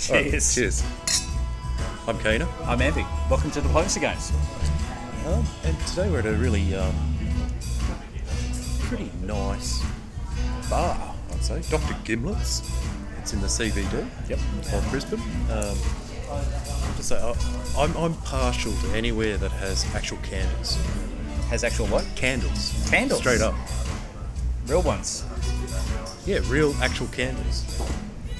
Cheers. Cheers. I'm Kena. I'm Andy. Welcome to Diplomacy Games. Um, and today we're at a really um, pretty nice bar, I'd say. Dr. Gimlette's. It's in the CBD Yep. of Brisbane. Um, to say, I, I'm, I'm partial to anywhere that has actual candles. Has actual what? Candles. Candles? Straight up. Real ones. Yeah, real actual candles.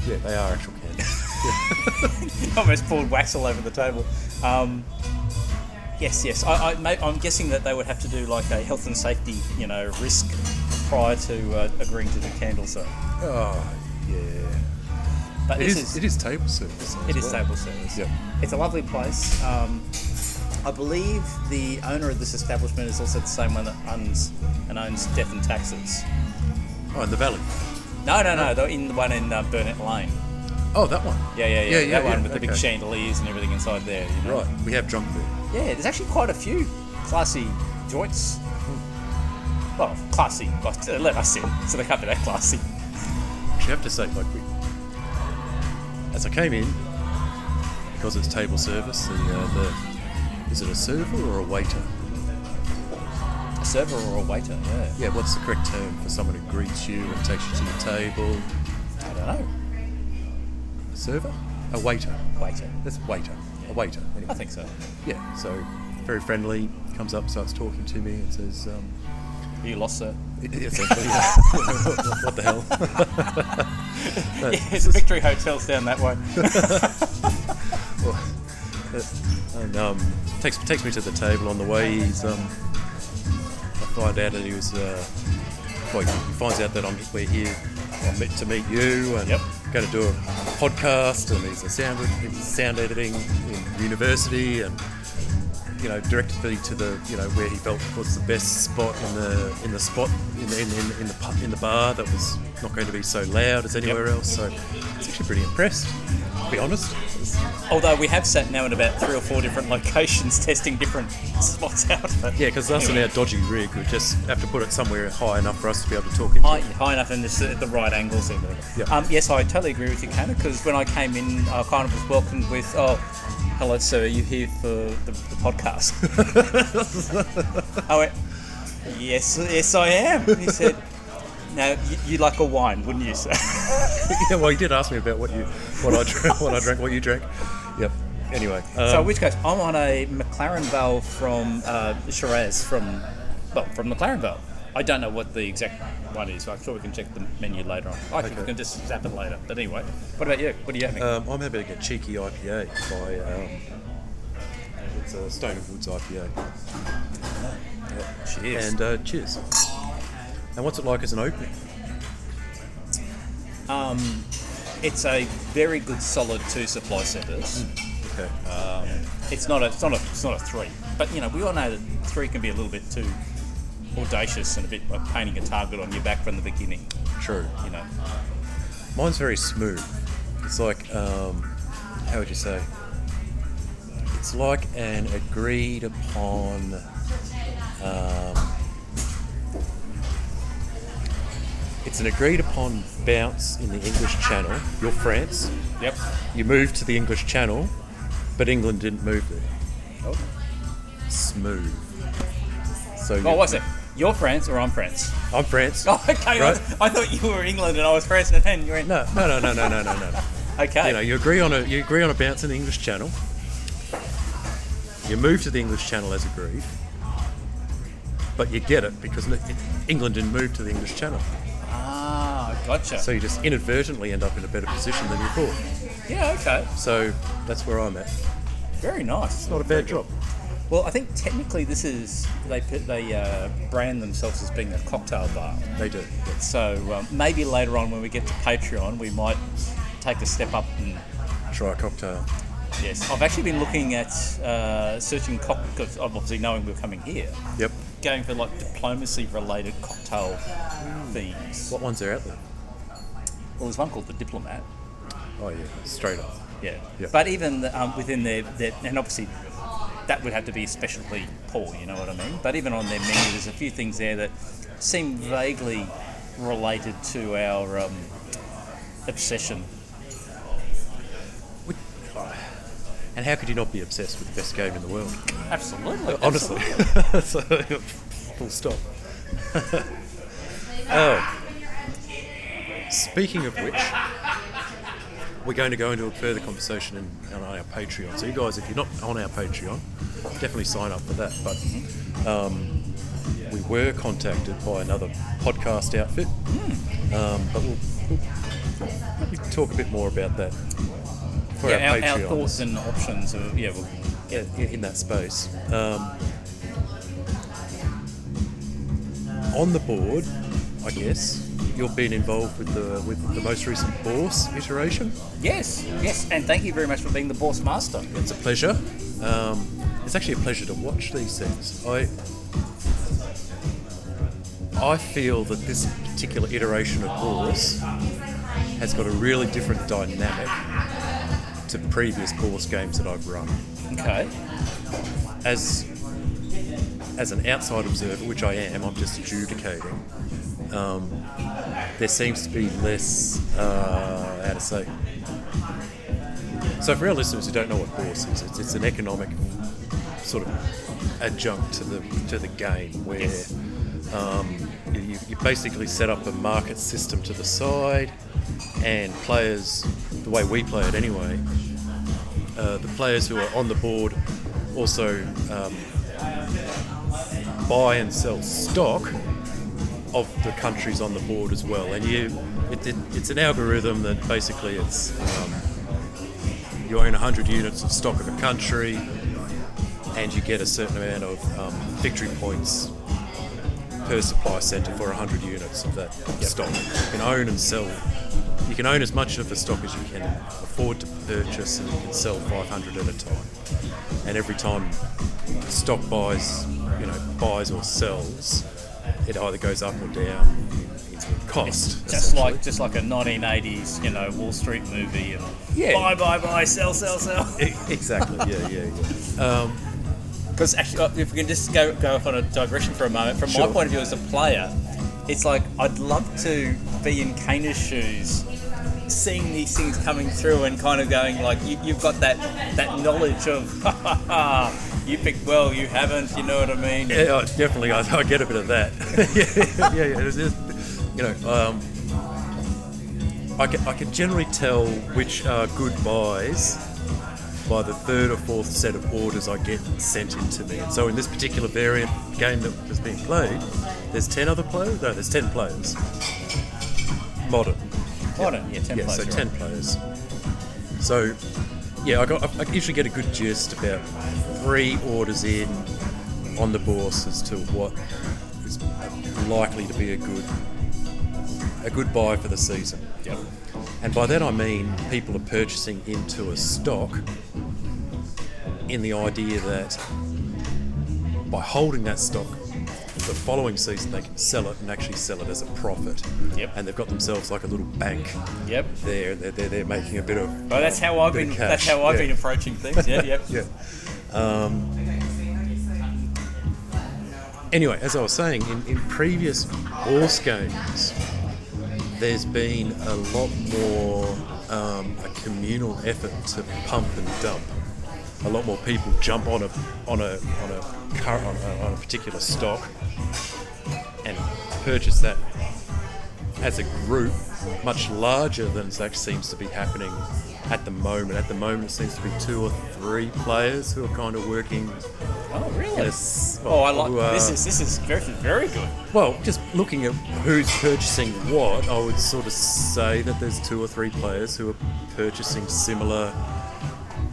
Yeah, they are actual candles. you Almost poured wax all over the table. Um, yes, yes. I, I, mate, I'm guessing that they would have to do like a health and safety, you know, risk prior to uh, agreeing to the candle zone. oh. But It this is, it is table service. It is well. table service. Yep. It's a lovely place. Um, I believe the owner of this establishment is also the same one that owns and owns Death and Taxes. Oh, in the valley. No, no, no. The, in the one in uh, Burnett Lane. Oh, that one. Yeah, yeah, yeah. Yeah, yeah, that one yeah, with the big chandeliers and everything inside there. You know? Right, we have drunk there. Yeah, there's actually quite a few classy joints. Well, classy, but uh, let us in, so they can't be that classy. I have to say, like, we, as I came in, because it's table service, the, uh, the is it a server or a waiter? A server or a waiter? Yeah. Yeah, what's the correct term for someone who greets you and takes you to the table? I don't know. A server? A waiter. Waiter. That's waiter. A waiter. Anyway. I think so. Yeah. So very friendly. Comes up, starts talking to me, and says, um, You lost, sir. essentially, yeah. what, the hell? No, there's Victory Hotels down that way. and um, takes takes me to the table on the way. He's um, I find out that he was uh, well, he finds out that I'm we're here. I'm meant to meet you and Yep. going to do a podcast. And he's a sound he's sound editing in university and you know directed me to the you know where he felt was the best spot in the in the spot in the, in, in, in the pu- in the bar that was not going to be so loud as anywhere else. So it's actually pretty impressed. To be honest. Although we have sat now in about three or four different locations testing different spots out. But Yeah, because us anyway, and our dodgy rig, we just have to put it somewhere high enough for us to be able to talk into. high, high enough and at the right angles. Yeah. Um, yes, I totally agree with you, Kana, because when I came in, I kind of was welcomed with, oh, hello, sir, are you here for the, the podcast? I went, yes, yes, I am. He said, now, you, you like a wine, wouldn't you, sir? yeah, well, you did ask me about what you, what I drank, what I drank, what you drank. Yep. Anyway, um, so, in which case, I'm on a McLaren Vale from uh, Shiraz, from, well, from McLaren Vale. I don't know what the exact one is, so I'm sure we can check the menu later on. I Okay. we can just zap it later. But anyway, what about you? What are you having? um, I'm having a cheeky IPA by um, it's a Stone and Woods IPA. Cheers. And uh, cheers. And what's it like as an opening? Um, it's a very good solid two supply centres. Okay. It's not a it's not a it's not a three, but you know we all know that three can be a little bit too audacious and a bit like painting a target on your back from the beginning. True. You know, Mine's very smooth. It's like, um, how would you say? It's like an agreed upon. Um, it's an agreed upon bounce in the English Channel. You're France. yep. You moved to the English Channel, but England didn't move there. Oh, Smooth. So oh what's it? You're France or I'm France? I'm France. Oh, okay. Right. I, I thought you were England and I was France, and then you're in. No, no, no, no, no, no, no, no. Okay. You know, you agree on a you agree on a bounce in the English Channel. You move to the English Channel as agreed, but you get it because England didn't move to the English Channel, ah, gotcha. so you just inadvertently end up in a better position than you thought. yeah, okay. So that's where I'm at. Very nice. It's not a bad drop. Well, I think technically this is they put- they uh, brand themselves as being a cocktail bar. They do. So um, maybe later on when we get to Patreon, we might take a step up and Try a cocktail. yes, I've actually been looking at uh, searching cock because obviously knowing we're coming here, Yep. going for like diplomacy related cocktail themes. What ones are out there? Well, there's one called the Diplomat. Oh yeah, straight up. Yeah. Yeah. But even the, um, within their, their, and obviously that would have to be especially poor. You know what I mean? But even on their menu, there's a few things there that seem vaguely related to our um, obsession. And how could you not be obsessed with the best game in the world? Absolutely. Honestly. so, full stop. oh. Speaking of which, we're going to go into a further conversation in, on our Patreon. So, you guys, if you're not on our Patreon, definitely sign up for that. But um, we were contacted by another podcast outfit, um, but we'll, we'll talk a bit more about that for Yeah, our, our, our Patreon thoughts and options. Are, yeah, well, yeah, in that space. Um, on the board, I guess you've been involved with the with the most recent Bourse iteration. yes, yes, and thank you very much for being the Bourse master. It's a pleasure. Um, it's actually a pleasure to watch these things. I I feel that this particular iteration of Bourse has got a really different dynamic to previous Bourse games that I've run. Okay. as as an outside observer, which I am, I'm just adjudicating. Um, there seems to be less, uh, how to say. So for our listeners who don't know what Bourse is, it's, it's an economic sort of adjunct to the to the game where Yes. um, you, you basically set up a market system to the side, and players, the way we play it anyway, uh, the players who are on the board also um, buy and sell stock of the countries on the board as well. And you, it, it, it's an algorithm that basically it's um, you own 100 units of stock of a country, and you get a certain amount of um, victory points per supply centre for 100 units of that stock. You can own and sell. You can own as much of the stock as you can afford to purchase, and you can sell 500 at a time. And every time stock buys, you know, buys or sells, it either goes up or down in cost. Just like just like a 1980s, you know, Wall Street movie, and Yeah. buy, buy, buy, sell, sell, sell. exactly. Yeah, yeah, yeah. Um, Because actually, uh, if we can just go go off on a digression for a moment, from Sure. my point of view as a player, it's like I'd love to be in Kana's shoes, seeing these things coming through and kind of going like, you, you've got that that knowledge of, you picked well, you haven't, you know what I mean? Yeah, oh, definitely. I, I get a bit of that. yeah, yeah, yeah. It's you know, um, I can, I can generally tell which are good buys by the third or fourth set of orders I get sent into me. And so in this particular variant game that was being played, there's 10 other players? No, there's 10 players. Modern. Modern, yeah, 10 yeah, players. so 10 right. players. So, yeah, I, got, I usually get a good gist about three orders in on the bourse as to what is likely to be a good a good buy for the season. Yep. And by that I mean people are purchasing into a stock in the idea that by holding that stock the following season they can sell it and actually sell it as a profit. Yep. And they've got themselves like a little bank Yep. there. They're, they're, they're making a bit of. Well, that's how I've been. That's how I've yeah. been approaching things. Yeah, yep. Yeah. Um, anyway, as I was saying, in, in previous Bourse games, there's been a lot more um, a communal effort to pump and dump. A lot more people jump on a on a on a car on a, on a particular stock and purchase that as a group, much larger than it actually seems to be happening at the moment. At the moment, it seems to be two or three players who are kind of working. Oh, really? Yes. Oh, I like are- this. Uh, is this is very very good. well, just looking at who's purchasing what, I would sort of say that there's two or three players who are purchasing similar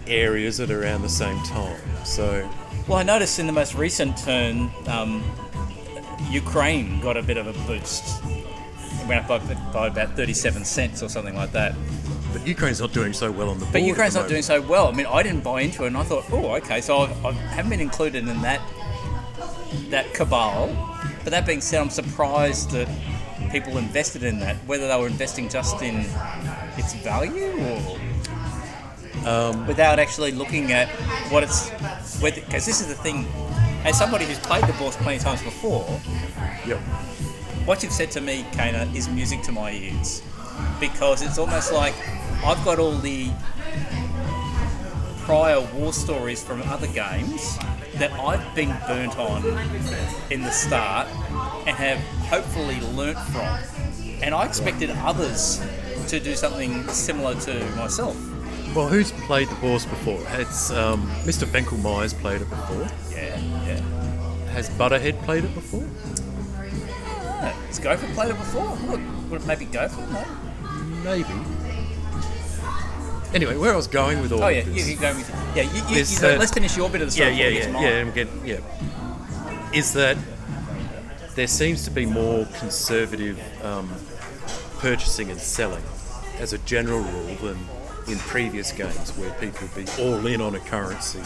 areas at around the same time. So, Well, I noticed in the most recent turn, um, Ukraine got a bit of a boost. It went up by, by about 37 cents or something like that. but Ukraine's not doing so well on the board. But at Ukraine's the not doing so well. I mean, I didn't buy into it, and I thought, oh, okay, so I've, I haven't been included in that that cabal. But that being said, I'm surprised that people invested in that. Whether they were investing just in its value or Um, without actually looking at what its because this is the thing. As somebody who's played the Bourse plenty of times before, Yep. what you've said to me, Kana, is music to my ears. Because it's almost like I've got all the prior war stories from other games that I've been burnt on in the start and have hopefully learnt from. And I expected others to do something similar to myself. Well, who's played the Bourse before? It's um, Mr. Finkelmeyer's played it before. Yeah, yeah. Has Butterhead played it before? Yeah, Has Gopher played it before? Would, would it maybe Gopher? No. Maybe. Anyway, where I was going with all Oh yeah, you, this, you go with yeah. You, you, you that- let's finish your bit of the yeah, story. yeah, before we get to yeah, yeah, I'm getting, yeah, is that there seems to be more conservative um, purchasing and selling as a general rule than in previous games where people would be all in on a currency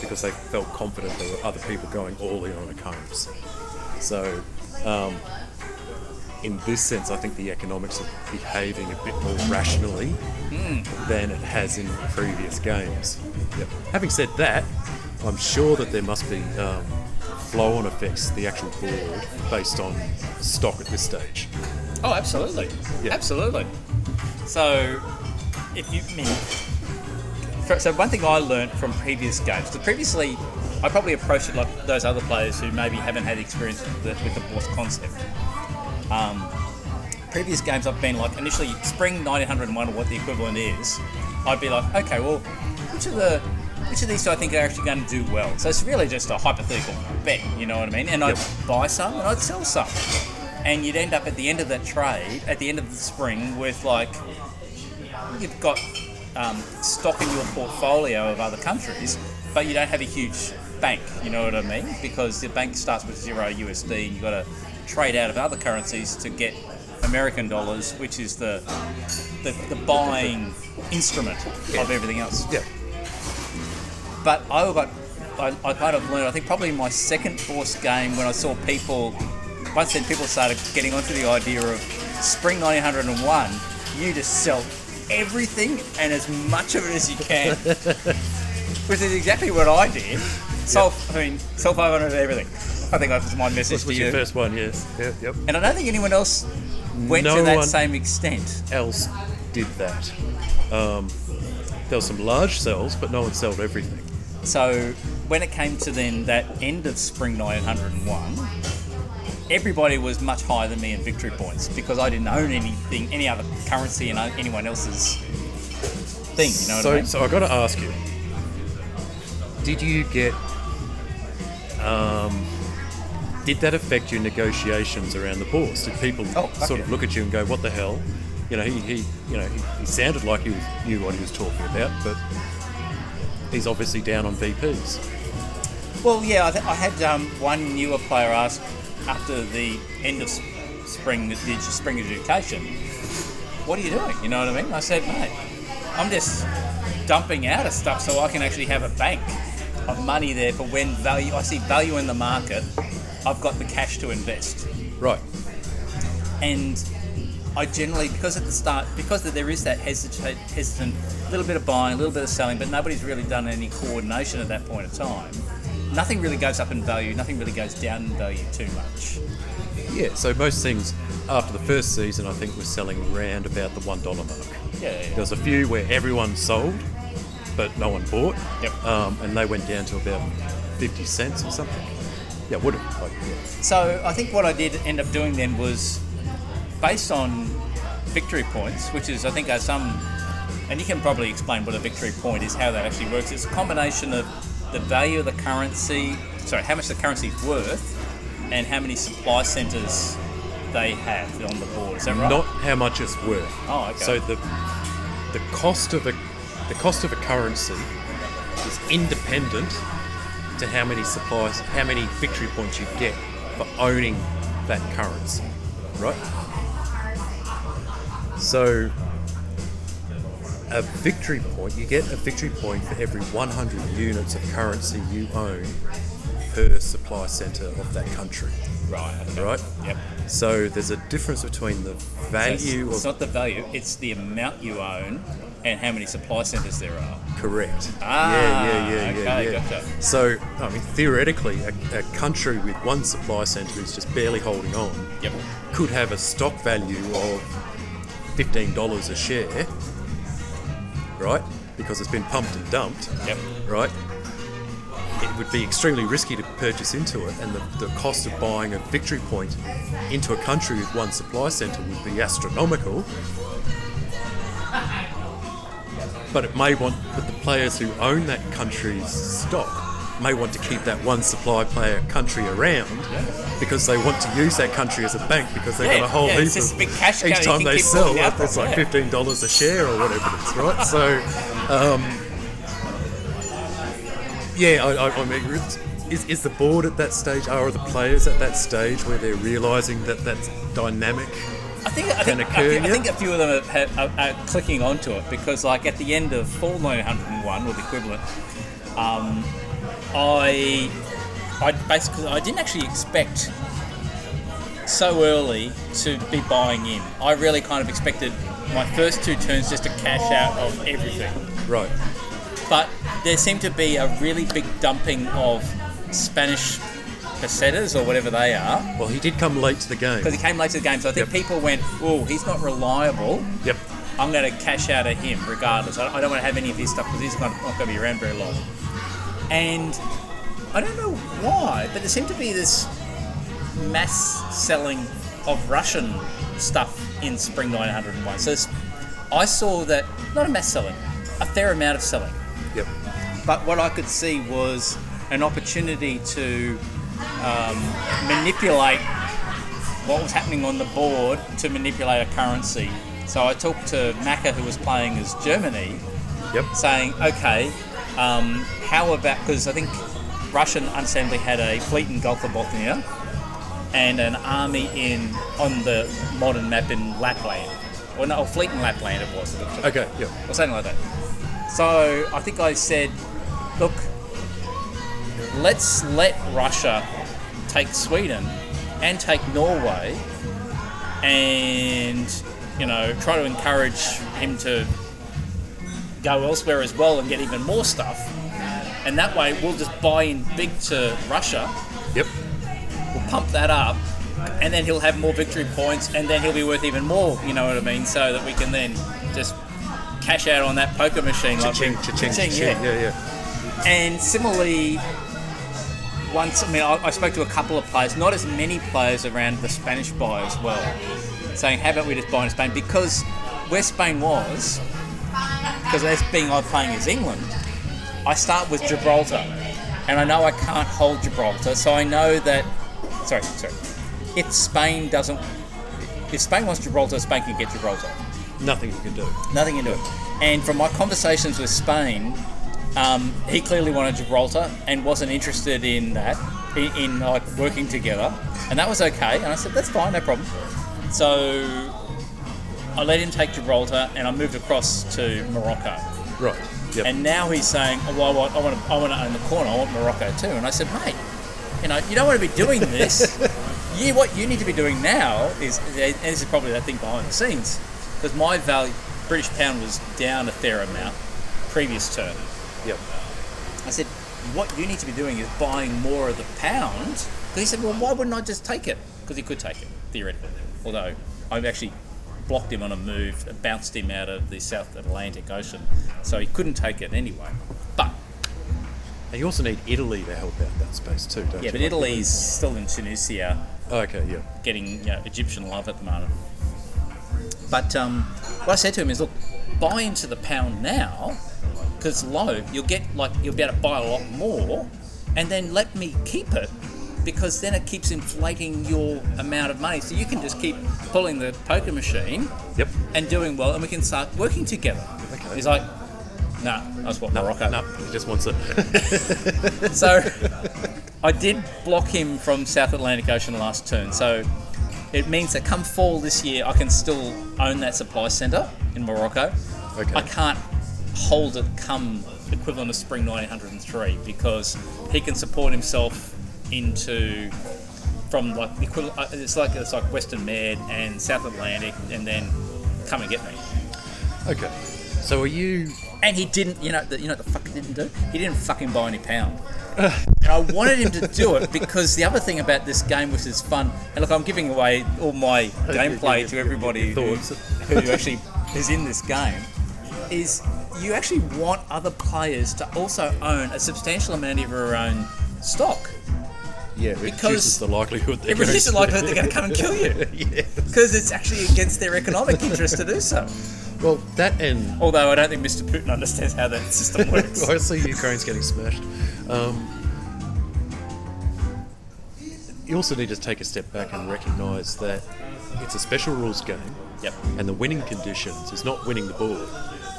because they felt confident there were other people going all in on a currency. So, um, in this sense, I think the economics are behaving a bit more rationally than it has in previous games. Yep. Having said that, I'm sure that there must be um, flow-on effects the actual board based on stock at this stage. Oh, absolutely. Yeah. Absolutely. So, if you mean, so one thing I learned from previous games, because previously I probably approached it like those other players who maybe haven't had experience with the, with the Bourse concept. Um, previous games I've been like initially Spring 1901 or what the equivalent is, I'd be like, okay, well, which of the which of these do I think are actually going to do well? So it's really just a hypothetical bet, you know what I mean? And I'd Yep. buy some and I'd sell some. And you'd end up at the end of that trade, at the end of the spring, with like you've got um, stock in your portfolio of other countries, but you don't have a huge bank. You know what I mean? Because the bank starts with zero USD, and you've got to trade out of other currencies to get American dollars, which is the the, the buying instrument of everything else. Yeah. But I got, I, I kind of learned. I think probably in my second Bourse game when I saw people, once then people started getting onto the idea of Spring 1901. You just sell everything and as much of it as you can, which is exactly what I did. Self, I mean, self 500 everything. I think that was my message This to was you. your first one, yes. Yep. yep. And I don't think anyone else went No to that one- same extent. Else did that. Um, there were some large sells, but no one sold everything. So when it came to then that end of spring 901, everybody was much higher than me in victory points because I didn't own anything, any other currency in anyone else's thing. You know what so, I mean? so I got to ask you: Did you get? Um, did that affect your negotiations around the bourse? Did people Oh, sort yeah. of look at you and go, "What the hell"? You know, he, he you know, he, he sounded like he was, knew what he was talking about, but he's obviously down on VPs. Well, yeah, I, th- I had um, one newer player ask after the end of spring, the spring education, "What are you doing?" You know what I mean? I said, "Mate, I'm just dumping out of stuff so I can actually have a bank of money there for when value. I see value in the market. I've got the cash to invest." Right. and I generally because at the start because there is that hesitant, hesitant little bit of buying, a little bit of selling, but nobody's really done any coordination at that point of time. Nothing really goes up in value. Nothing really goes down in value too much. Yeah. So most things after the first season, I think, were selling around about the one dollar mark. Yeah, yeah, There was a few where everyone sold, but no one bought. Yep. Um, and they went down to about 50 cents or something. Yeah, would have. Like, yeah. So I think what I did end up doing then was based on victory points, which is I think are some, and you can probably explain what a victory point is, how that actually works. It's a combination of the value of the currency, sorry, how much the currency is worth, and how many supply centres they have on the board. Is that right? Not how much it's worth. Oh, okay. So the the cost of a the cost of a currency is independent to how many supplies, how many victory points you get for owning that currency, right? So a victory point, you get a victory point for every 100 units of currency you own per supply centre of that country, right. okay. right? Yep. So there's a difference between the So it's, value it's not the value; it's the amount you own and how many supply centres there are. Correct. Ah, yeah, yeah, yeah, yeah, okay, yeah. gotcha. So, I mean, theoretically, a, a country with one supply centre who's just barely holding on Yep. could have a stock value of fifteen dollars a share, right? Because it's been pumped and dumped, Yep. right? It would be extremely risky to purchase into it, and the, the cost of buying a victory point into a country with one supply centre would be astronomical. But it may want, but the players who own that country's stock may want to keep that one supply player country around because they want to use that country as a bank because they've Yeah, got a whole yeah, heap of big cash each time they sell it's like fifteen dollars a share or whatever it is, right? So, um, yeah, I, I, I mean, is, is the board at that stage? Are the players at that stage where they're realizing that that's dynamic? I think I Can think, I occur, think, I think a few of them are, are, are clicking onto it because, like, at the end of full 901 or the equivalent, um, I I basically I didn't actually expect so early to be buying in. I really kind of expected my first two turns just to cash out of everything. Right. But there seemed to be a really big dumping of Spanish pesetas or whatever they are Well, he did come late to the game. because he came late to the game. So I think Yep. people went, "Oh, he's not reliable. Yep. I'm going to cash out of him regardless. I don't want to have any of his stuff because he's not, not going to be around very long." And I don't know why, but there seemed to be this mass selling of Russian stuff in Spring 901. So this- I saw that not a mass selling, a fair amount of selling. Yep. But what I could see was an opportunity to um, manipulate what was happening on the board to manipulate a currency. So I talked to Maka, who was playing as Germany, Yep. saying, okay, um, how about, because I think Russian understandably had a fleet in Gulf of Bothnia and an army in on the modern map in Lapland. Or no, a fleet in Lapland it was. Okay. yeah. or something like that. So I think I said, look, let's let Russia take Sweden and take Norway and, you know, try to encourage him to go elsewhere as well and get even more stuff. And that way we'll just buy in big to Russia, Yep. we'll pump that up, and then he'll have more victory points, and then he'll be worth even more, you know what I mean? So that we can then just cash out on that poker machine. Cha-ching, we- cha-ching, cha-ching, cha-ching. yeah. Yeah, yeah. And similarly, once I mean, I, I spoke to a couple of players, not as many players around the Spanish buy as well, saying, "How about we just buy in Spain?" Because where Spain was, because as being I playing as England, I start with Gibraltar, and I know I can't hold Gibraltar, so I know that. Sorry, sorry. If Spain doesn't, if Spain wants Gibraltar, Spain can get Gibraltar Nothing you can do. nothing you can do. And from my conversations with Spain, um, he clearly wanted Gibraltar and wasn't interested in that, in, in like working together, and that was okay. And I said that's fine, no problem. So I let him take Gibraltar, and I moved across to Morocco. Right. Yep. And now he's saying, oh, well, I want, to, I want to own the corner. I want Morocco too. And I said, mate, you know, you don't want to be doing this. you, what you need to be doing now is, and this is probably that thing behind the scenes, because my value, British pound was down a fair amount previous turn. yep. I said, what you need to be doing is buying more of the pound. Because he said, well, why wouldn't I just take it? Because he could take it, theoretically. Although I'm actually blocked him on a move, bounced him out of the South Atlantic Ocean. So he couldn't take it anyway. But, you also need Italy to help out that space too, don't you? yeah, but Italy's still in Tunisia Okay. Yeah. getting you know, Egyptian love at the moment. But um, what I said to him is, look, buy into the pound now because low. You'll get like you'll be able to buy a lot more, and then let me keep it because then it keeps inflating your amount of money. So you can just keep pulling the poker machine Yep. and doing well, and we can start working together. Okay. He's like, nah, that's what Morocco. No, he just wants it. So I did block him from South Atlantic Ocean last turn. So it means that come fall this year, I can still own that supply centre in Morocco. Okay. I can't hold it come equivalent of spring 1903 because he can support himself into from like the equivalent. uh, It's like it's like Western Med and South Atlantic, and then come and get me. okay. So are you? And he didn't, you know, the, you know what the fuck he didn't do? He didn't fucking buy any pound. and I wanted him to do it because the other thing about this game, which is fun, and look, I'm giving away all my gameplay to everybody who, who actually is in this game, is you actually want other players to also own a substantial amount of your own stock. Yeah, it Because reduces the likelihood. They're It reduces the likelihood they're going to come and kill you because it's actually against their economic interest to do so. Well, that and Although I don't think Mr. Putin understands how that system works. I see Ukraine's getting smashed. Um, you also need to take a step back and recognise that it's a special rules game, Yep. and the winning conditions is not winning the board.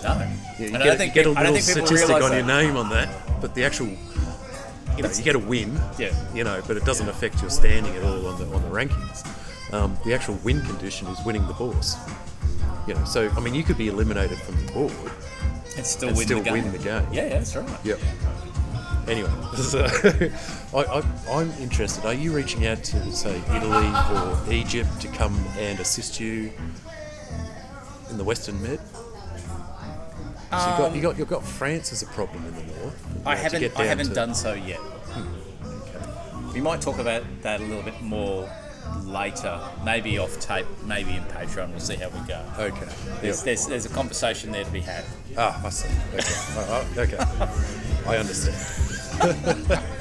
No. Yeah, you get, I don't think you get a I don't little think people statistic realise on your that. name on that, but the actual, you know, you get a win. Yeah. You know, but it doesn't affect your standing at all on the on the rankings. Um, the actual win condition is winning the Bourse. You know, so I mean, you could be eliminated from the board. And still And win still the game. win the game. Yeah, yeah, that's right. Yep. Anyway, so I, I, I'm interested. Are you reaching out to, say, Italy or Egypt to come and assist you in the Western Med? So you got, you got, you've got France as a problem in the north. Um, I haven't I haven't done so yet. We might talk about that a little bit more later, maybe off tape, maybe in Patreon. We'll see how we go. Okay. There's, Yep. there's, there's a conversation there to be had. Ah, I see. Okay. Okay. I understand.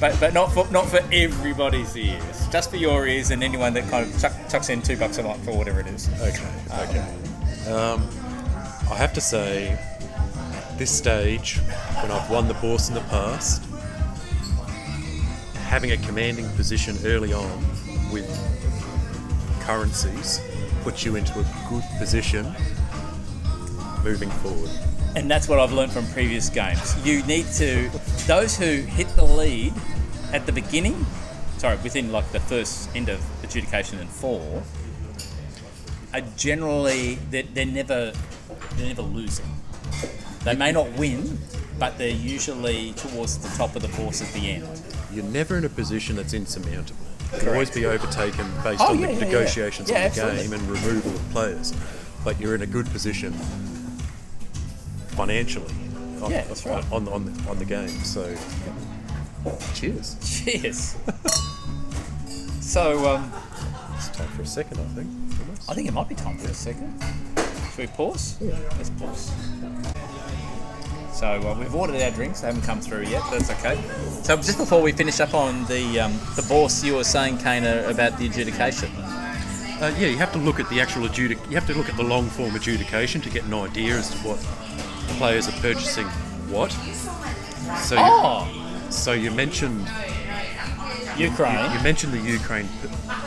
But, but not for not for everybody's ears, just for your ears and anyone that kind of chuck, chucks in two bucks a month for whatever it is. Okay. Okay. Um, I have to say, this stage, when I've won the Bourse in the past, having a commanding position early on with currencies puts you into a good position moving forward. And that's what I've learned from previous games. You need to, those who hit the lead at the beginning, sorry, within like the first end of adjudication and four, are generally, they're, they're never, they're never losing. They may not win, but they're usually towards the top of the Bourse at the end. You're never in a position that's insurmountable. You can always be overtaken based Oh, on yeah, the yeah, negotiations Yeah, of the absolutely. game and removal of players. But you're in a good position financially on, Yeah, that's right. on, on, the, on the game. So, cheers. Cheers. so, um, It's time for a second, I think. I think it might be time for a second. Should we pause? Yeah. Let's pause. So uh, we've ordered our drinks; they haven't come through yet. But that's okay. So just before we finish up on the um, the Bourse, you were saying, Kana, about the adjudication. Uh, yeah, you have to look at the actual adjudic. You have to look at the long form adjudication to get an idea as to what players are purchasing. What? So, Oh, you, so you mentioned Ukraine. you mentioned the Ukraine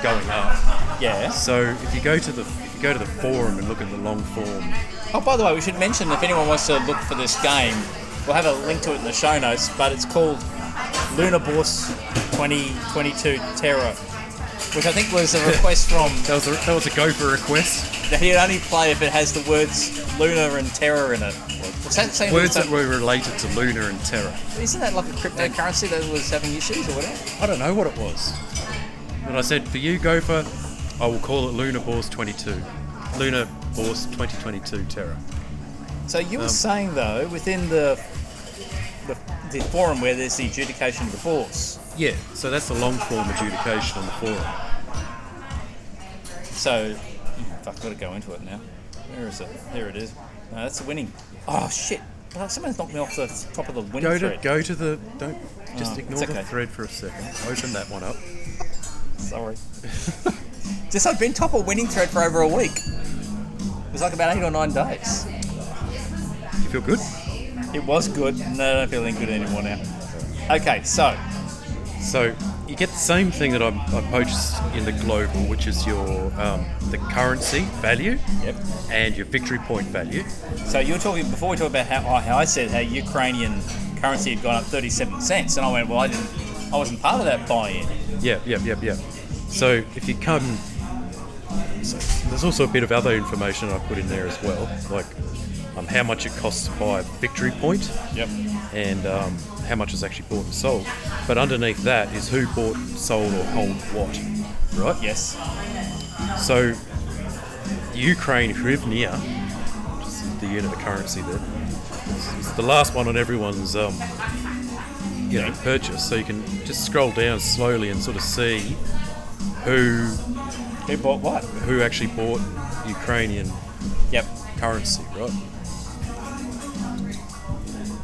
going up. Yeah. So if you go to the if you go to the forum and look at the long form, Oh, by the way, we should mention if anyone wants to look for this game, we'll have a link to it in the show notes. But it's called Lunar Bourse 2022 Terror, which I think was a request from that was a, that was a Gopher request. that he'd only play if it has the words Lunar and Terror in it. That? Words that were related to lunar and terror. Isn't that like a cryptocurrency that was having issues or whatever? I don't know what it was. But I said for you, Gopher, I will call it Lunar Bourse 22. Lunar Bourse 2022 Terror. So you were Um, saying though, within the, the the forum where there's the adjudication of the Bourse. Yeah, so that's the long form adjudication on the forum. So, fuck, I've got to go into it now. Where is it? There it is. No, that's the winning. Oh shit! Someone's knocked me off the top of the win Go to thread. go to the don't just Oh, ignore it's the thread for a second. Open that one up. Sorry. Just I've been top of winning thread for over a week. It was like about eight or nine days. You feel good? It was good. No, I don't feel any good anymore now. Okay, so So you get the same thing that I, I poached in the global, which is your um, the currency value yep. and your victory point value. So you're talking before we talk about how, how I said how Ukrainian currency had gone up 37 cents, and I went, well, I didn't, I wasn't part of that buy-in. Yeah, yeah, yeah, yeah. So if you come, so there's also a bit of other information I put in there as well, like um, how much it costs to buy a victory point Yep. and um, how much is actually bought and sold. But underneath that is who bought, sold, or hold what, right? Yes. So Ukraine hryvnia, which is the unit of currency there. It's, it's the last one on everyone's um, you know purchase, so you can just scroll down slowly and sort of see who Who bought what? who actually bought Ukrainian Yep. currency, right?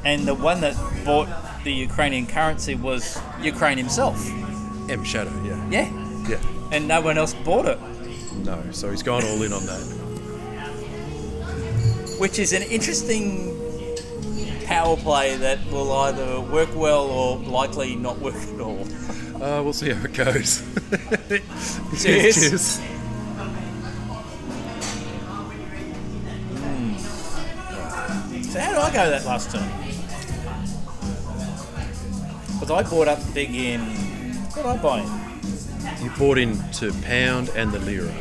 And the one that bought the Ukrainian currency was Ukraine himself. M Shadow, yeah, Yeah. yeah. And no one else bought it. No, so he's gone all in on that. which is an interesting power play that will either work well or likely not work at all. Uh, we'll see how it goes. Cheers. Cheers. So how did I go that last time? Because I bought up big in. What did I buy in? You bought into pound and the lira.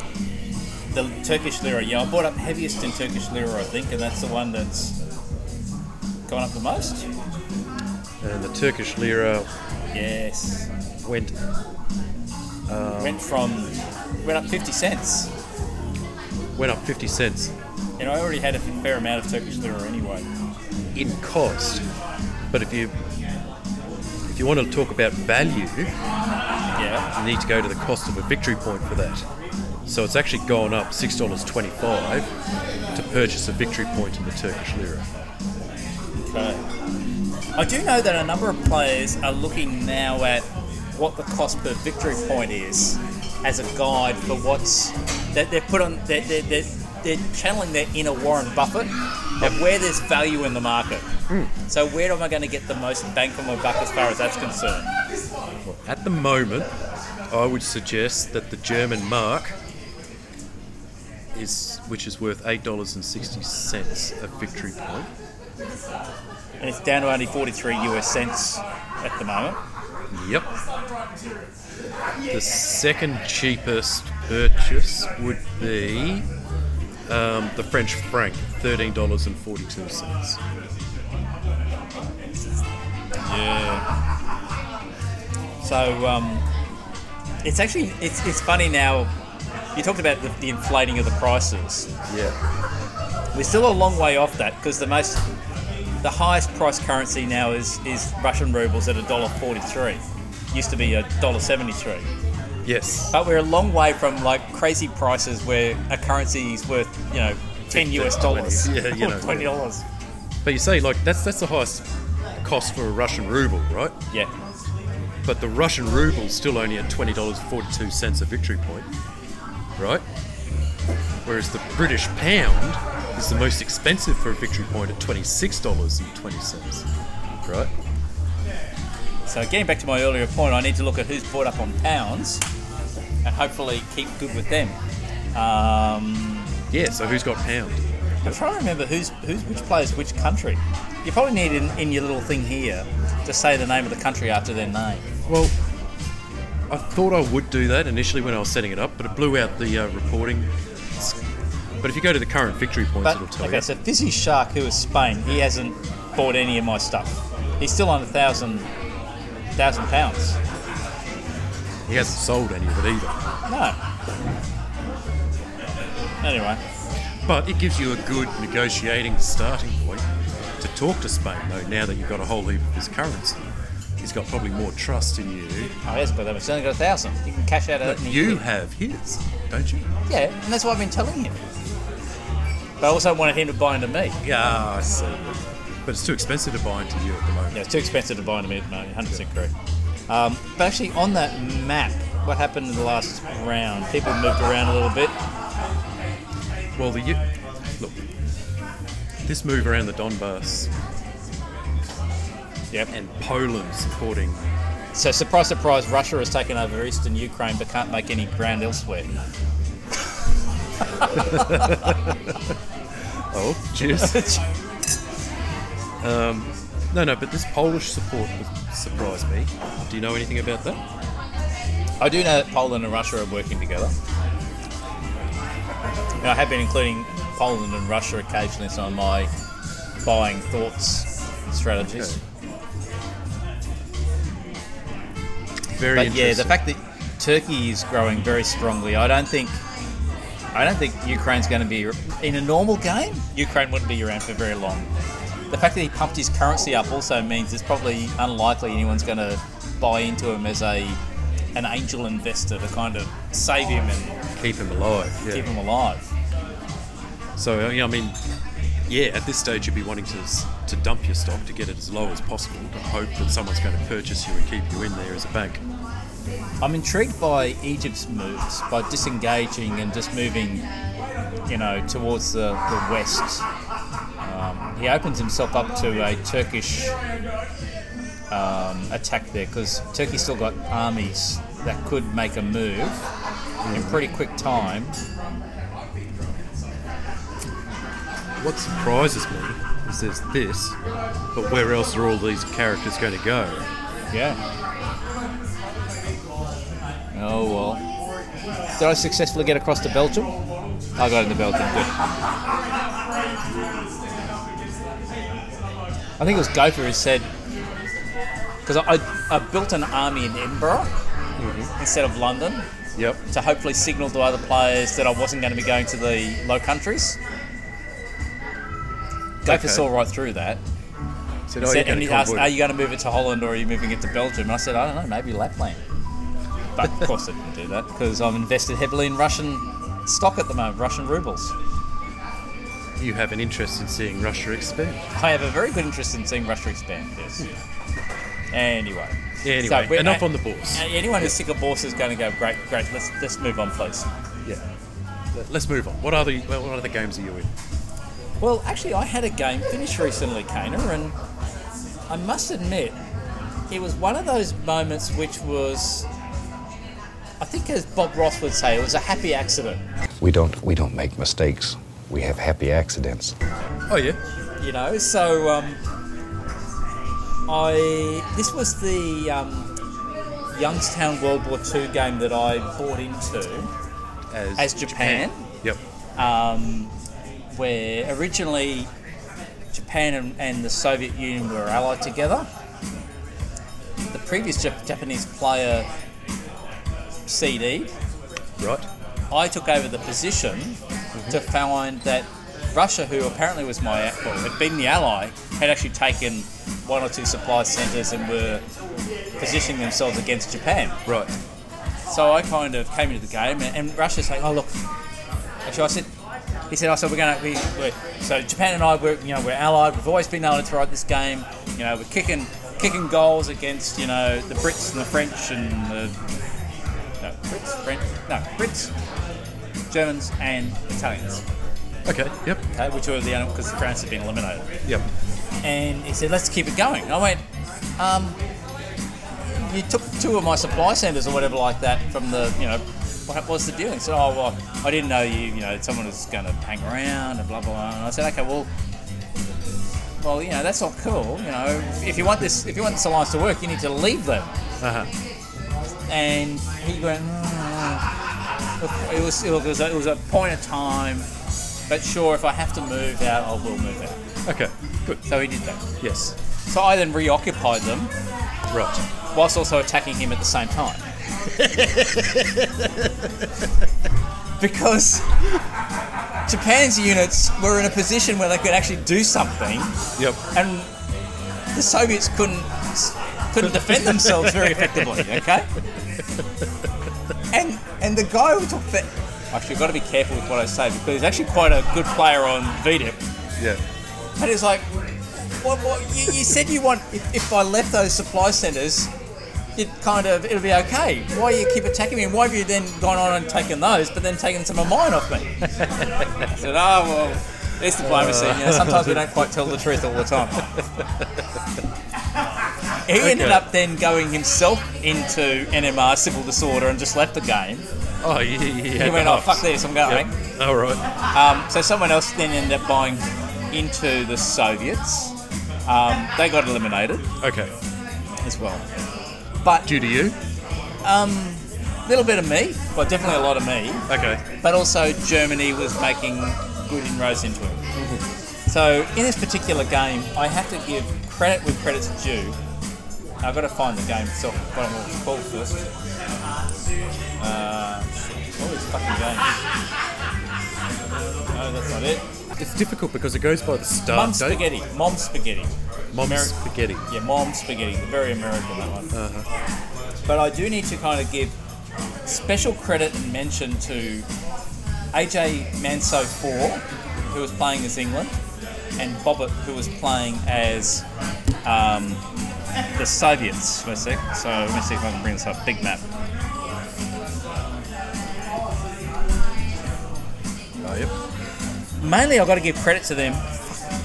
The Turkish lira. Yeah, I bought up heaviest in Turkish lira, I think, and that's the one that's gone up the most. And the Turkish lira Yes. Went uh, went from went up 50 cents. went up 50 cents And I already had a fair amount of Turkish lira anyway. in cost. But if you if you want to talk about value, Yeah. you need to go to the cost of a victory point for that. So it's actually gone up six dollars twenty-five to purchase a victory point in the Turkish lira. Okay. I do know that a number of players are looking now at what the cost per victory point is as a guide for what's that they've put on. They're, they're, they're, they're channeling their inner Warren Buffett of where there's value in the market. Hmm. So where am I going to get the most bang for my buck as far as that's concerned? At the moment, I would suggest that the German mark is which is worth eight dollars and sixty cents a victory point. And it's down to only 43 US cents at the moment. Yep. The second cheapest purchase would be um, the French franc, thirteen dollars and forty-two cents. Yeah. So um, it's actually it's, it's funny now. You talked about the, the inflating of the prices. Yeah. We're still a long way off that because the most the highest price currency now is is Russian rubles at a dollar forty three. Used to be a dollar seventy three. Yes. But we're a long way from like crazy prices where a currency is worth you know ten US dollars Yeah, you know, twenty dollars. But you say like that's that's the highest cost for a Russian ruble, right? Yeah. But the Russian ruble's still only at twenty dollars forty-two cents a victory point, right? Whereas the British pound is the most expensive for a victory point at twenty-six dollars and twenty cents, right? So getting back to my earlier point, I need to look at who's bought up on pounds and hopefully keep good with them. Um, Yeah. So who's got pound? I'm trying to remember who's who's which players which country. You probably need in, in your little thing here to say the name of the country after their name. Well, I thought I would do that initially when I was setting it up, but it blew out the uh, reporting. But if you go to the current victory points, But it'll tell you. okay, you. so Fizzy Shark, who is Spain, he hasn't bought any of my stuff. He's still on a thousand thousand pounds. He hasn't sold any of it either. No. Anyway, But it gives you a good negotiating starting point to talk to Spain, though, now that you've got a whole heap of his currency. He's got probably more trust in you. oh, he hasn't got that much. He's only got a thousand. You can cash out of you have his, don't you? Yeah, and that's what I've been telling him. But I also wanted him to buy into me. Yeah, I see. But it's too expensive to buy into you at the moment. Yeah, it's too expensive to buy into me at the moment. 100% correct. Um, but actually, on that map, what happened in the last round? People moved around a little bit. Well, the U- look, this move around the Donbass Yep. and Poland supporting So, surprise, surprise, Russia has taken over eastern Ukraine but can't make any ground elsewhere. Oh, cheers. um, no, no, but this Polish support surprised me. Do you know anything about that? I do know that Poland and Russia are working together. And I have been including Poland and Russia occasionally in some of my buying thoughts and strategies. Very But yeah, the fact that Turkey is growing very strongly, I don't think I don't think Ukraine's going to be in a normal game. Ukraine wouldn't be around for very long. The fact that he pumped his currency up also means it's probably unlikely anyone's going to buy into him as a an angel investor to kind of save him and Keep him alive. Yeah. keep him alive. So uh, yeah, I mean, yeah, at this stage you'd be wanting to to dump your stock to get it as low as possible to hope that someone's going to purchase you and keep you in there as a bank. I'm intrigued by Egypt's moves by disengaging and just moving, you know, towards the, the west. Um, he opens himself up to a Turkish um, attack there because Turkey's still got armies that could make a move in pretty quick time. What surprises me is there's this, but where else are all these characters going to go? Yeah. Oh well. Did I successfully get across to Belgium? I got into Belgium. Good. I think it was Gopher who said because I, I, I built an army in Edinburgh instead of London Yep. to hopefully signal to other players that I wasn't going to be going to the Low Countries. Gopher Okay. saw right through that. Said, He oh, said, and he asked, "Are you going to move it to Holland or are you moving it to Belgium?" And I said, "I don't know, maybe Lapland." But of course, I didn't do that because I'm invested heavily in Russian stock at the moment, Russian rubles. You have an interest in seeing Russia expand. I have a very good interest in seeing Russia expand. Yes. Anyway. Yeah, anyway, we're- enough uh, on the bourse. Anyone who's sick of bourse is going to go, great, great. Let's let's move on, please. Yeah. Let's move on. What other what other games are you in? Well, actually, I had a game finish recently, Kana, and I must admit, it was one of those moments which was, I think, as Bob Ross would say, it was a happy accident. We don't we don't make mistakes. We have happy accidents. Oh yeah. You know, so um, I this was the um, Youngstown World War II game that I bought into as Japan. Yep. um, where originally Japan and, and the Soviet Union were allied together. The previous Jap- Japanese player CD'd. Right. I took over the position to find that Russia, who apparently was my well, had been the ally, had actually taken one or two supply centres and were positioning themselves against Japan. Right. So I kind of came into the game, and, and Russia's saying, "Oh look," actually I said, he said, "Oh, so we're going to be we're, so Japan and I, we're you know we're allied. We've always been able to throw out this game. You know, we're kicking kicking goals against you know the Brits and the French and the Brits, French, no Brits, Germans and Italians. Okay. Yep. Okay, which were the only because France had been eliminated." Yep. and he said, "Let's keep it going." I went, um, "You took two of my supply centres or whatever like that from the, you know, what was the deal?" He said, "Oh well, I didn't know you, you know, someone was going to hang around and blah blah blah." And I said, "Okay, well." Well, you know that's all cool. You know, if, you want this, if you want this alliance to work, you need to leave them. Uh huh. And he went, "Mm." It was, it was, a, it was a point of time, but sure, if I have to move out, I will move out. Okay. Good. So he did that. Yes. So I then reoccupied them Right. whilst also attacking him at the same time. because Japan's units were in a position where they could actually do something, Yep. and the Soviets couldn't couldn't defend themselves very effectively. Okay, and and the guy who took that. Actually, I've got to be careful with what I say because he's actually quite a good player on VDIP. Yeah. And it's like, what, what, you, you said you want, if, if I left those supply centres, you'd kind of, it'll be okay. Why you keep attacking me? And why have you then gone on and taken those, but then taken some of mine off me? I said, oh, well, it's diplomacy. You know, sometimes we don't quite tell the truth all the time. He ended up then going himself into NMR civil disorder and just left the game. Oh, he, he, he, He went, oh, fuck this, I'm going. Yep. All right. Um, so someone else then ended up buying into the Soviets. Um, they got eliminated Okay. as well. But Due to you. a little bit of me, well, definitely a lot of me, Okay. but also Germany was making good inroads into it. So in this particular game, I have to give credit where credit's due. I've got to find the game itself. What I'm all called first. Uh, all these fucking games. No, that's not it. It's difficult because it goes by the start Mom. Spaghetti. Mom Spaghetti. Mom Ameri- spaghetti. Yeah, Mom Spaghetti. Very American that one. Uh-huh. But I do need to kind of give special credit and mention to AJ Manso 4, who was playing as England, and Bobbitt, who was playing as um, the Soviets. Sec. So let me see if I can bring this up. Big map. Oh, yep. mainly I've got to give credit to them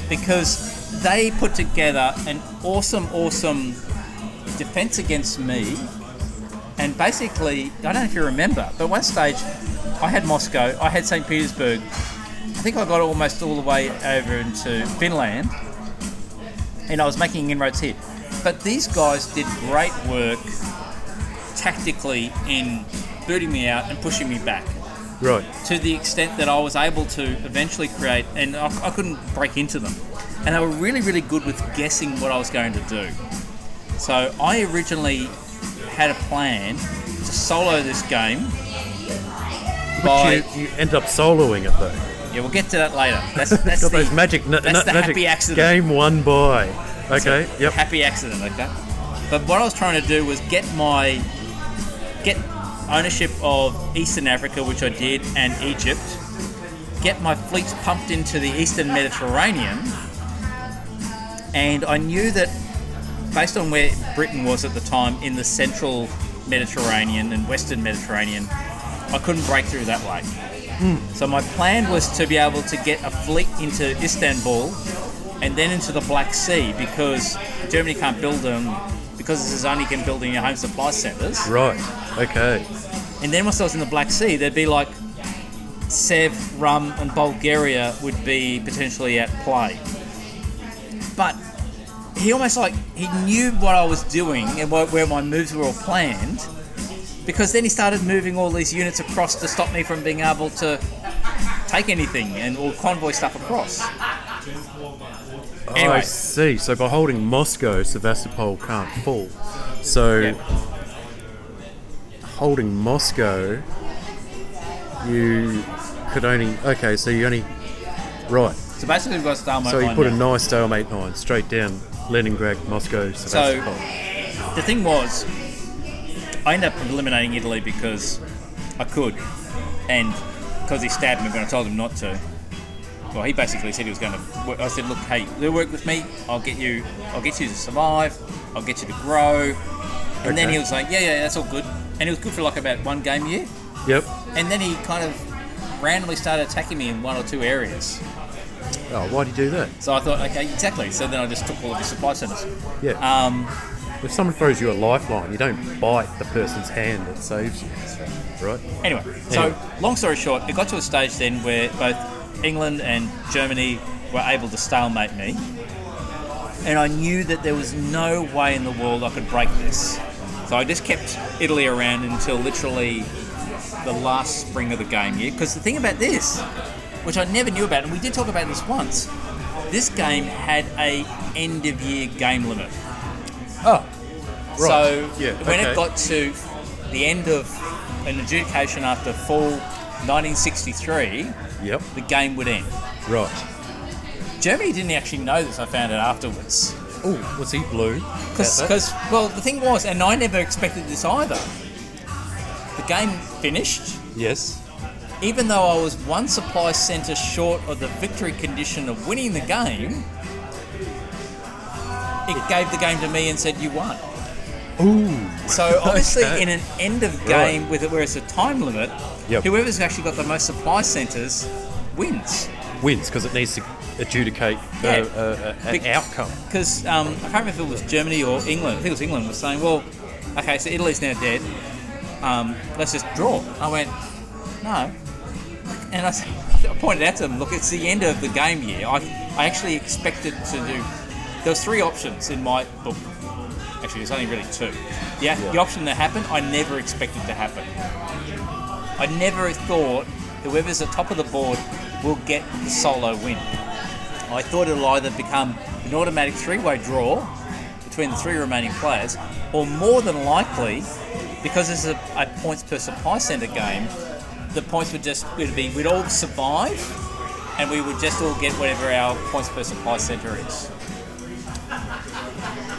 because they put together an awesome, awesome defense against me. And basically, I don't know if you remember, but one stage I had Moscow, I had St. Petersburg. I think I got almost all the way over into Finland, and I was making inroads here. But these guys did great work tactically in booting me out and pushing me back Right. to the extent that I was able to eventually create, and I, I couldn't break into them. And they were really, really good with guessing what I was going to do. So I originally had a plan to solo this game. But you, you end up soloing it though. yeah, we'll get to that later. That's that's Got the, those magic, n- that's n- the magic happy accident. game one by. Okay. So, Yep. Happy accident, okay. But what I was trying to do was get my get ownership of Eastern Africa, which I did, and Egypt. Get my fleets pumped into the Eastern Mediterranean, and I knew that based on where Britain was at the time in the Central Mediterranean and Western Mediterranean, I couldn't break through that way. Hmm. So my plan was to be able to get a fleet into Istanbul and then into the Black Sea because Germany can't build them because this is only can build in your home supply centres. Right. Okay. And then once I was in the Black Sea, there'd be like Sev, Rum, and Bulgaria would be potentially at play. But he almost like he knew what I was doing and wh- where my moves were all planned, because then he started moving all these units across to stop me from being able to take anything and or convoy stuff across. Oh, I see. So by holding Moscow, Sevastopol can't fall. So yeah. holding Moscow, you could only. Okay. So you only. Right. so basically we've got a stalemate So you line put a nice stalemate line straight down Leningrad, Moscow, Sevastopol. So The thing was, I ended up eliminating Italy because I could, and because he stabbed me when I told him not to. Well, he basically said he was going to. I said, "Look, hey, you work with me. I'll get you. I'll get you to survive. I'll get you to grow." And then he was like, "Yeah, yeah, that's all good." And it was good for like about one game a year. Yep. And then he kind of randomly started attacking me in one or two areas. Oh, why'd you do that? So I thought, okay, exactly. So then I just took all of his supply centers. Yeah. Um, if someone throws you a lifeline, you don't bite the person's hand that saves you. Right. Anyway, so long story short, it got to a stage then where both England and Germany were able to stalemate me, and I knew that there was no way in the world I could break this. So I just kept Italy around until literally the last spring of the game year. Because the thing about this, which I never knew about, and we did talk about this once, this game had a end of year game limit. Oh. Right. So yeah. when okay. it got to the end of an adjudication after fall 1963, Yep. the game would end. Right. Germany didn't actually know this. I found it afterwards. Oh, was he blue? Because, well, the thing was, and I never expected this either. The game finished, Yes. even though I was one supply centre short of the victory condition of winning the game. It gave the game to me and said, "You won." Ooh. So obviously, Okay. in an end of game with it, where it's a time limit, Yep. whoever's actually got the most supply centres wins. Wins because it needs to adjudicate Yeah. uh, uh, an Bec- outcome. Because um, I can't remember if it was Germany or England. I think it was England was saying, "Well, okay, so Italy's now dead. Um, let's just draw." I went, "No," and I pointed out to them, "Look, it's the end of the game year. I, I actually expected to do. There was three options in my book. Actually, there's only really two. Yeah, the option that happened, I never expected to happen. I never thought whoever's at top of the board will get the solo win. I thought it'll either become an automatic three-way draw between the three remaining players, or more than likely, because this is a, a points per supply center game, the points would just would be we'd all survive, and we would just all get whatever our points per supply center is.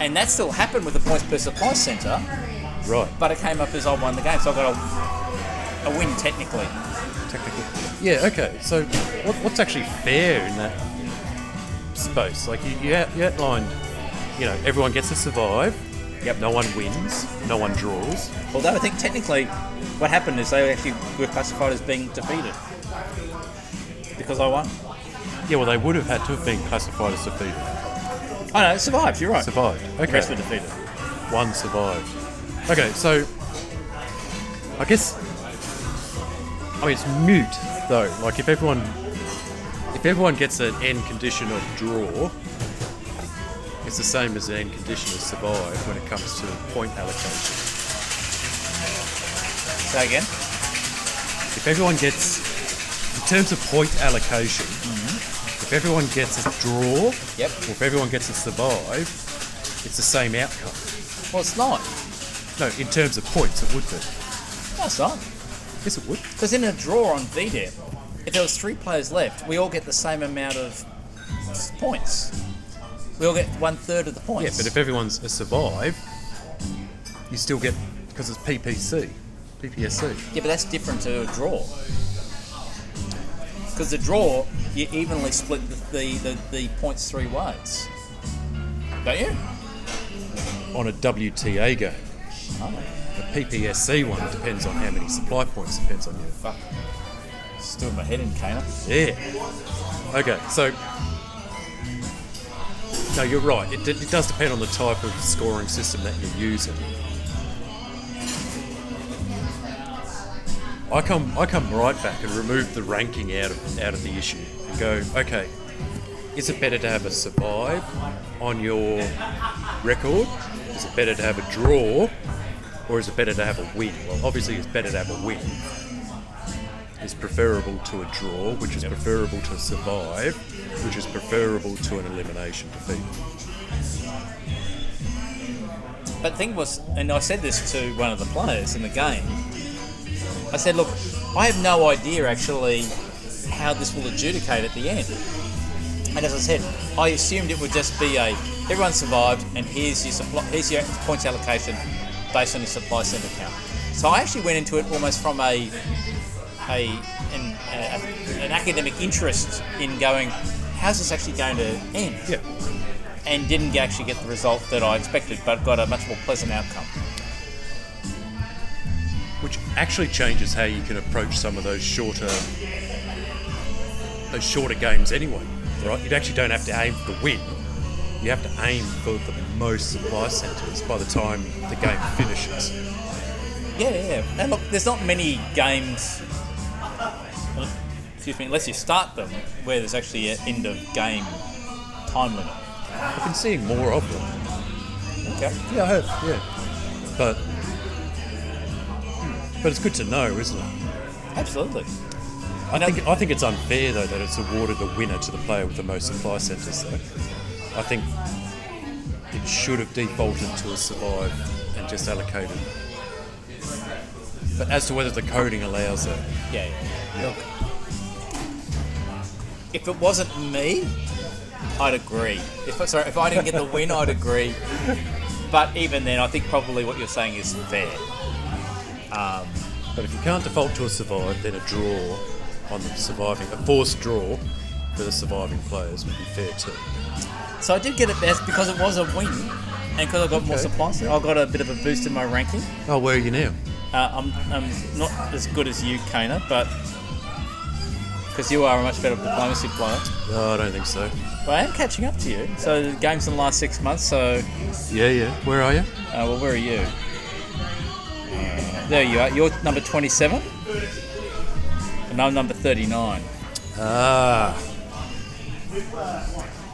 And that still happened with the points per supply center, Right. but it came up as I won the game, so I got a, a win technically. Technically. Yeah. Okay. So, what, what's actually fair in that space? Like you, you, out, you outlined, you know, everyone gets to survive. Yep. No one wins. No one draws. Although I think technically, what happened is they actually were classified as being defeated because I won. Yeah. Well, they would have had to have been classified as defeated. Oh no, survived. You're right. Survived. The Okay. rest were defeated. One survived. Okay, so I guess I mean it's mute though. Like if everyone if everyone gets an end condition of draw, it's the same as an end condition of survive when it comes to point allocation. Say again. If everyone gets in terms of point allocation, mm. If everyone gets a draw, Yep. or if everyone gets a survive, it's the same outcome. Well, it's not. No, in terms of points, it would be. No, it's not. Yes, it would. Because in a draw on VDEP, if there was three players left, we all get the same amount of points. We all get one third of the points. Yeah, but if everyone's a survive, you still get because it's PPC, PPSC. yeah, but that's different to a draw. Because the draw, you evenly split the, the, the, the points three ways. Don't you? On a WTA game, Oh, the PPSC one depends on how many supply points depends on you. fuck. Stood my head in, Kana. Yeah. Okay, so no, you're right. It, d- it does depend on the type of scoring system that you're using. I come, I come right back and remove the ranking out of out of the issue and go, okay, is it better to have a survive on your record? Is it better to have a draw, or is it better to have a win? Well, obviously, it's better to have a win is preferable to a draw, which is preferable to survive, which is preferable to an elimination defeat. But the thing was, and I said this to one of the players in the game. I said, look, I have no idea actually how this will adjudicate at the end. And as I said, I assumed it would just be a everyone survived, and here's your supply, here's your points allocation based on your supply center count. So I actually went into it almost from a a an, a, an academic interest in going, how's this actually going to end? Yeah. and didn't actually get the result that I expected, but got a much more pleasant outcome. Which actually changes how you can approach some of those shorter those shorter games anyway. Right? You actually don't have to aim for the win. You have to aim for the most supply centres by the time the game finishes. Yeah, yeah. And look, there's not many games, excuse me, unless you start them, where there's actually an end of game time limit. I've been seeing more of them. Okay. Yeah, I have. Yeah, but hmm, but it's good to know, isn't it? Absolutely. I think I think it's unfair though that it's awarded the winner to the player with the most supply centres. Though I think it should have defaulted to a survive and just allocated. But as to whether the coding allows it, Yeah. yeah. Look, if it wasn't me, I'd agree. If sorry, if I didn't get the win, I'd agree. But even then, I think probably what you're saying is fair. Um, but if you can't default to a survive, then a draw on the surviving, a forced draw for the surviving players would be fair too. So I did get it best because it was a win, and because I got more Okay. supplies, I got a bit of a boost in my ranking. Oh, where are you now? Uh, I'm, I'm not as good as you, Kana, but because you are a much better diplomacy player. No, I don't think so. But I am catching up to you. So the games in the last six months. So, Yeah, yeah. Where are you? uh, well, where are you? Uh, there you are. You're number 27, and I'm number 39. Ah,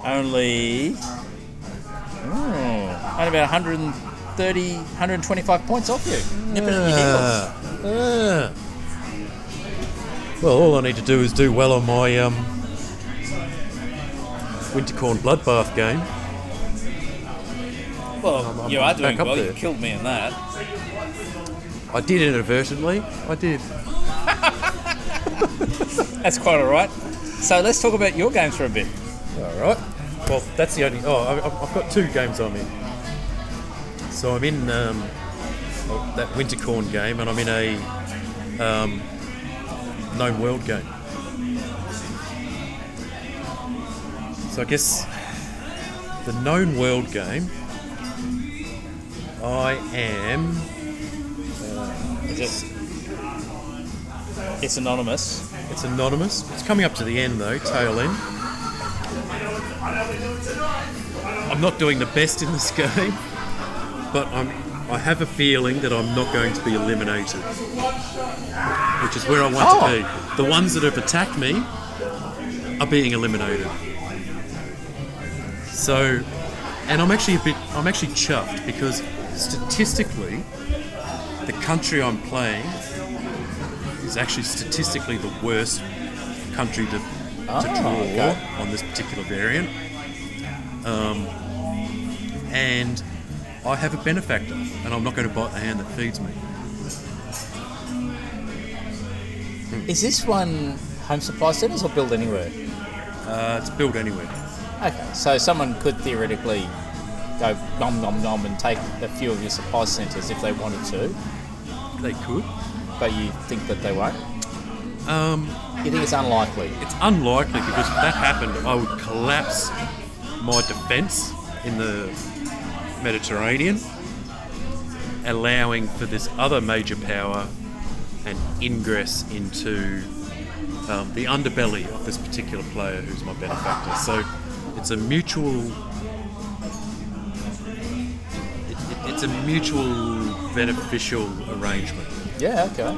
Only, oh, only about 130, 125 points off you. Nipping at your heels. Ah. Well, all I need to do is do well on my um, Wintercorn Bloodbath game. Well, I'm- I'm you are doing well. You killed me in that. I did inadvertently. I did. That's quite all right. So let's talk about your games for a bit. All right. Well, that's the only. Oh, I- I've, got two games I'm in. So I'm in um, oh, that Wintercorn game, and I'm in a um, Known World game. So I guess the Known World game, I am. Is it? It's anonymous. It's anonymous. It's coming up to the end though, tail end. I'm not doing the best in this game, but I'm. I have a feeling that I'm not going to be eliminated, which is where I want Oh. to be. The ones that have attacked me are being eliminated. So, and I'm actually a bit. I'm actually chuffed because statistically, the country I'm playing is actually statistically the worst country to, to Ah, draw okay. on this particular variant. Um, and I have a benefactor, and I'm not going to bite the hand that feeds me. Is this one home supply centres or build anywhere? Uh, it's built anywhere. Okay, so someone could theoretically go nom nom nom and take a few of your supply centres if they wanted to, They could. But you think that they won't? Um, You think it's unlikely? it's unlikely because if that happened, I would collapse my defence in the Mediterranean, allowing for this other major power an ingress into um, the underbelly of this particular player who's my benefactor. So it's a mutual. It, it, it's a mutual beneficial arrangement. Yeah, okay.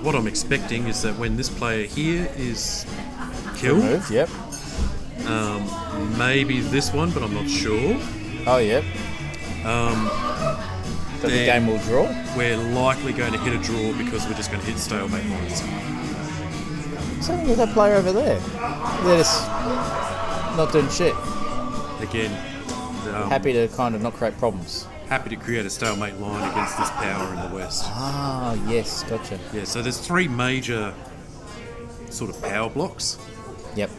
What I'm expecting is that when this player here is killed, yep. maybe this one, but I'm not sure. Oh, yep. Um, But the game will draw? We're likely going to hit a draw because we're just going to hit stalemate lines. Something with that player over there. They're just not doing shit. Again, um, Happy to kind of not create problems. Happy to create a stalemate line against this power in the west. Ah, yes, gotcha. Yeah, so there's three major sort of power blocks. Yep.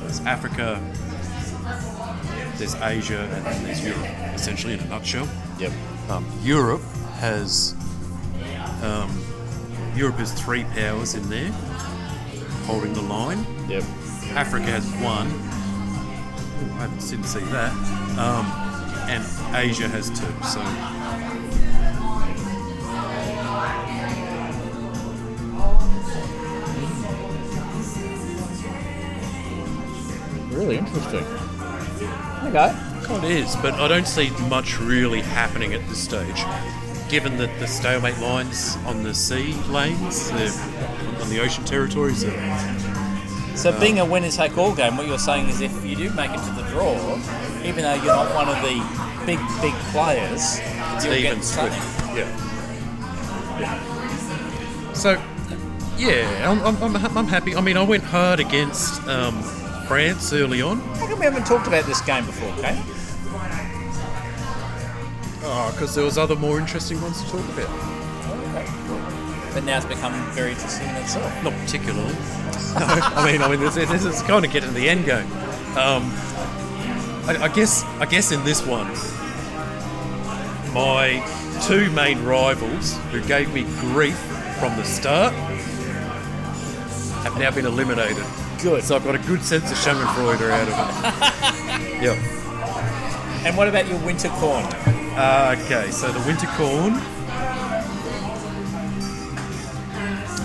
There's Africa, there's Asia, and then there's Europe, essentially in a nutshell. Yep. Um, Europe has um, Europe has three powers in there holding the line. Yep. Africa has one. Ooh, I didn't see that. Um, and Asia has two. So Really interesting. Okay. it is, but I don't see much really happening at this stage. Given that the stalemate lines on the sea lanes, on the ocean territories, are So, uh, being a winner take all game, what you're saying is if you do make it to the draw, even though you're not one of the big, big players, you'll even get split. something. Yeah. So, yeah, I'm, I'm, I'm, I'm happy. I mean, I went hard against um, France early on. How come we haven't talked about this game before, okay? Oh, because there was other more interesting ones to talk about. But now it's become very interesting in itself. Not particularly. no, I mean, I mean, this, this is kind of getting to the end game. Um, I, I guess, I guess in this one, my two main rivals, who gave me grief from the start, have now been eliminated. Good. So I've got a good sense of Schadenfreude out of it. yeah. And what about your winter corn? Uh, okay, so the winter corn.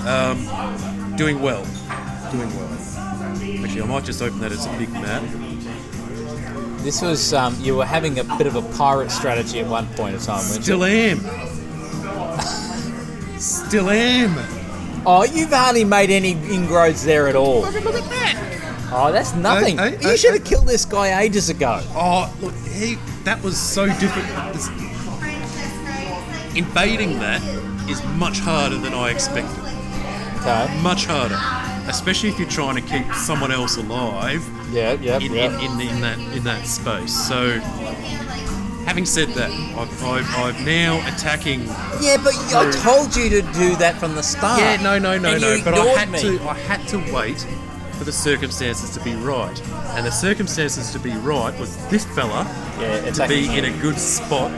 Um, doing well. Doing well. Actually, I might just open that as a big map. This was, um, you were having a bit of a pirate strategy at one point in time, weren't you? Still am. Still am. Oh, you've hardly made any inroads there at all. Look at that. Oh, that's nothing. Hey, hey, you hey, should hey. have killed this guy ages ago. Oh, look, he, that was so difficult. This- invading that is much harder than I expected. Okay. much harder, especially if you're trying to keep someone else alive Yeah, yeah, in, in, in, in that in that space. So, having said that, I've, I've, I've now attacking. Yeah, but I told you to do that from the start. Yeah, no, no, no, And no. But I had me. to I had to wait for the circumstances to be right, and the circumstances to be right was this fella Yeah, to attacking be me. in a good spot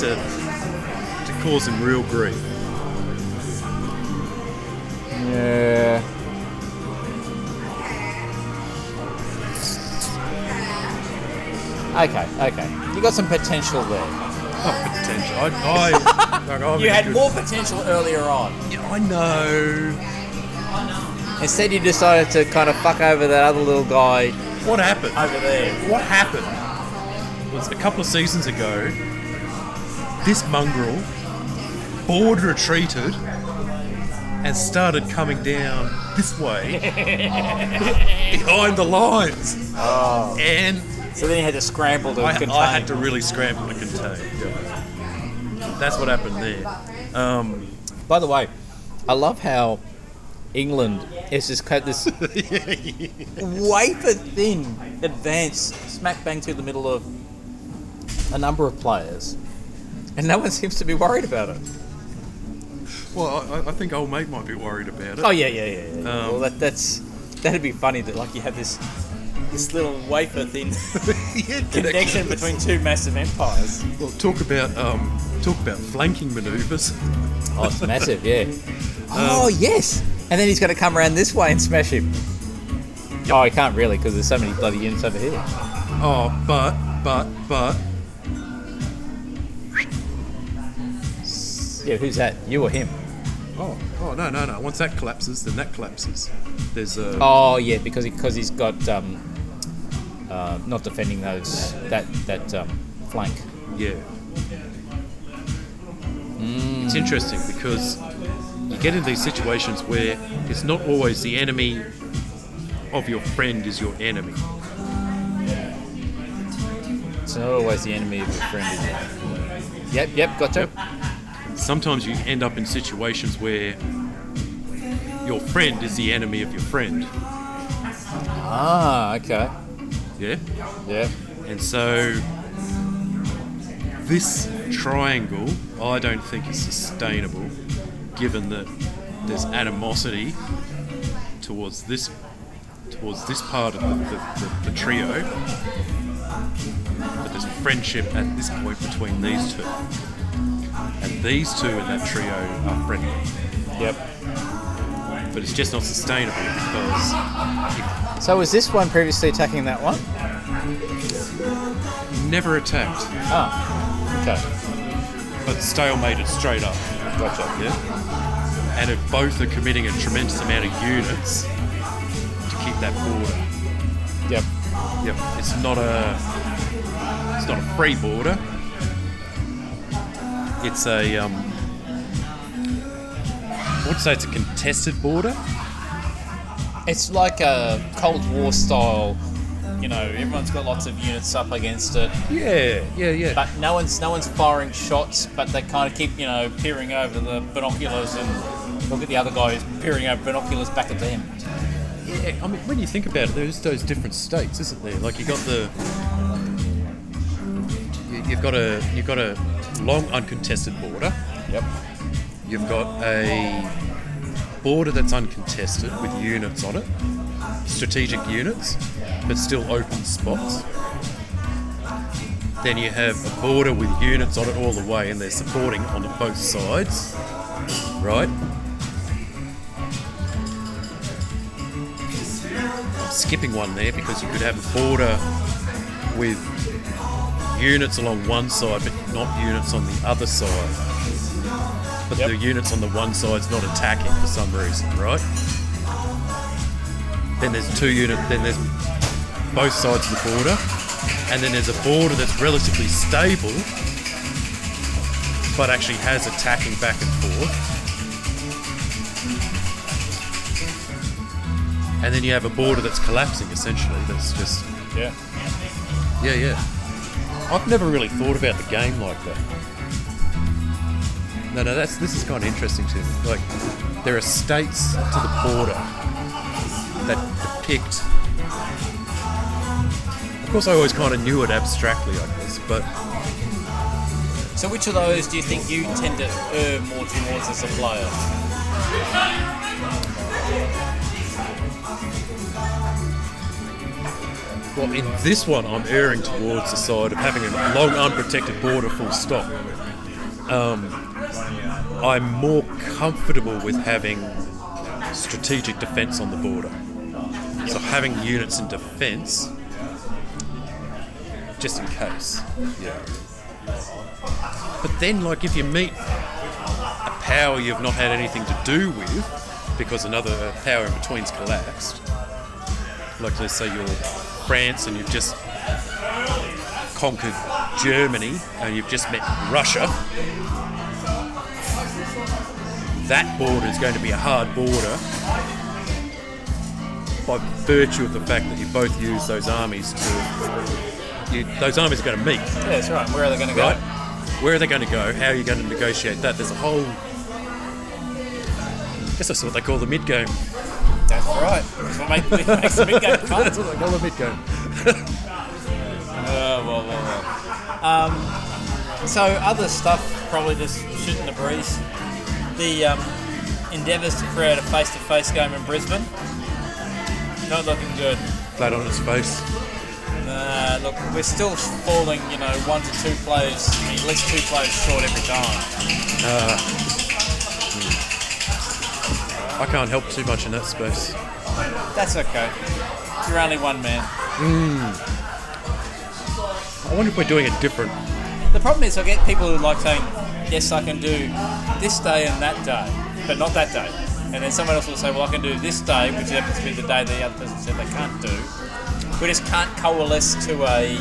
to to cause him real grief. Yeah. Okay, okay. You got some potential there. Oh, potential. I, I, like, I'm You had good- more potential earlier on. Yeah, I know. Instead, you decided to kind of fuck over that other little guy What happened? over there. What happened was a couple of seasons ago, this mongrel board retreated and started coming down this way behind the lines. Oh. And So then you had to scramble to I, contain. I had to really scramble to contain. That's what happened there. Um, By the way, I love how England is just cut this wafer thin advance smack bang through the middle of a number of players, and no one seems to be worried about it. well, I, I think old mate might be worried about it. Oh yeah, yeah, yeah. yeah. Um, well, that, that's that'd be funny that like you have this this little wafer thin connection between two massive empires. Well, talk about um, talk about flanking manoeuvres. Oh, it's massive, yeah. oh yes, and then he's going to come around this way and smash him. Oh, he can't really because there's so many bloody units over here. Oh, but but but Yeah, who's that? You or him? oh oh no no no. Once that collapses, then that collapses. There's a Oh yeah, because he, because he's got um, uh, not defending those that that um, flank. yeah. It's interesting because you get in these situations where it's not always the enemy of your friend is your enemy. It's not always the enemy of your friend. Is it? Yep, yep, gotcha. Sometimes you end up in situations where your friend is the enemy of your friend. Ah, okay. Yeah. Yeah. And so this triangle, I don't think is sustainable, given that there's animosity towards this towards this part of the, the, the, the trio, but there's friendship at this point between these two. And these two in that trio are friendly. Yep. But it's just not sustainable because So was this one previously attacking that one? never attacked, Ah. Okay. but stalemated straight up. Gotcha. Yeah. And if both are committing a tremendous amount of units to keep that border. Yep. Yep. It's not a it's not a free border. It's a um would say it's a contested border. It's like a Cold War style. You know, everyone's got lots of units up against it, Yeah, yeah, yeah. but no one's no one's firing shots. But they kind of keep you know peering over the binoculars and look at the other guy who's peering over binoculars back at them. Yeah, I mean, when you think about it, there's those different states, isn't there? Like you got the, you- you've got a, you've got a long uncontested border. Yep. You've got a border that's uncontested with units on it, strategic units, but still open spots. Then you have a border with units on it all the way, and they're supporting on both sides, right? I'm skipping one there because you could have a border with units along one side, but not units on the other side but Yep. the units on the one side's not attacking for some reason, right? Then there's two units, then there's both sides of the border, and then there's a border that's relatively stable, but actually has attacking back and forth. And then you have a border that's collapsing essentially, that's just Yeah. yeah, yeah. I've never really thought about the game like that. No, no, that's this is kind of interesting to me. Like, there are states to the border that depict Of course, I always kind of knew it abstractly, I guess, but So which of those do you think you tend to err more towards as a player? well, in this one, I'm erring towards the side of having a long, unprotected border, full stop. Um, I'm more comfortable with having strategic defence on the border. So having units in defence, just in case. Yeah. But then, like, if you meet a power you've not had anything to do with because another power in between's collapsed, like let's say you're France and you've just conquered Germany and you've just met Russia, that border is going to be a hard border by virtue of the fact that you both use those armies to. You, those armies are going to meet, Yeah, that's right. Where are they going to right? go? Where are they going to go? How are you going to negotiate that? There's a whole. I guess that's what they call the mid game. That's right. That's what make, makes the mid game fun. That's what they call the mid game. Oh, well, well, well. Um, so other stuff, probably just shooting the breeze. The um, endeavours to create a face-to-face game in Brisbane. Not looking good. Flat on its face. Nah, look, we're still falling, you know, one to two players, at least two players short every time. I can't help too much in that space. That's okay. You're only one man. I wonder if we're doing it different. The problem is, I get people who like saying, "Yes, I can do this day and that day, but not that day." And then someone else will say, "Well, I can do this day, which happens to be the day the other person said they can't do." We just can't coalesce to a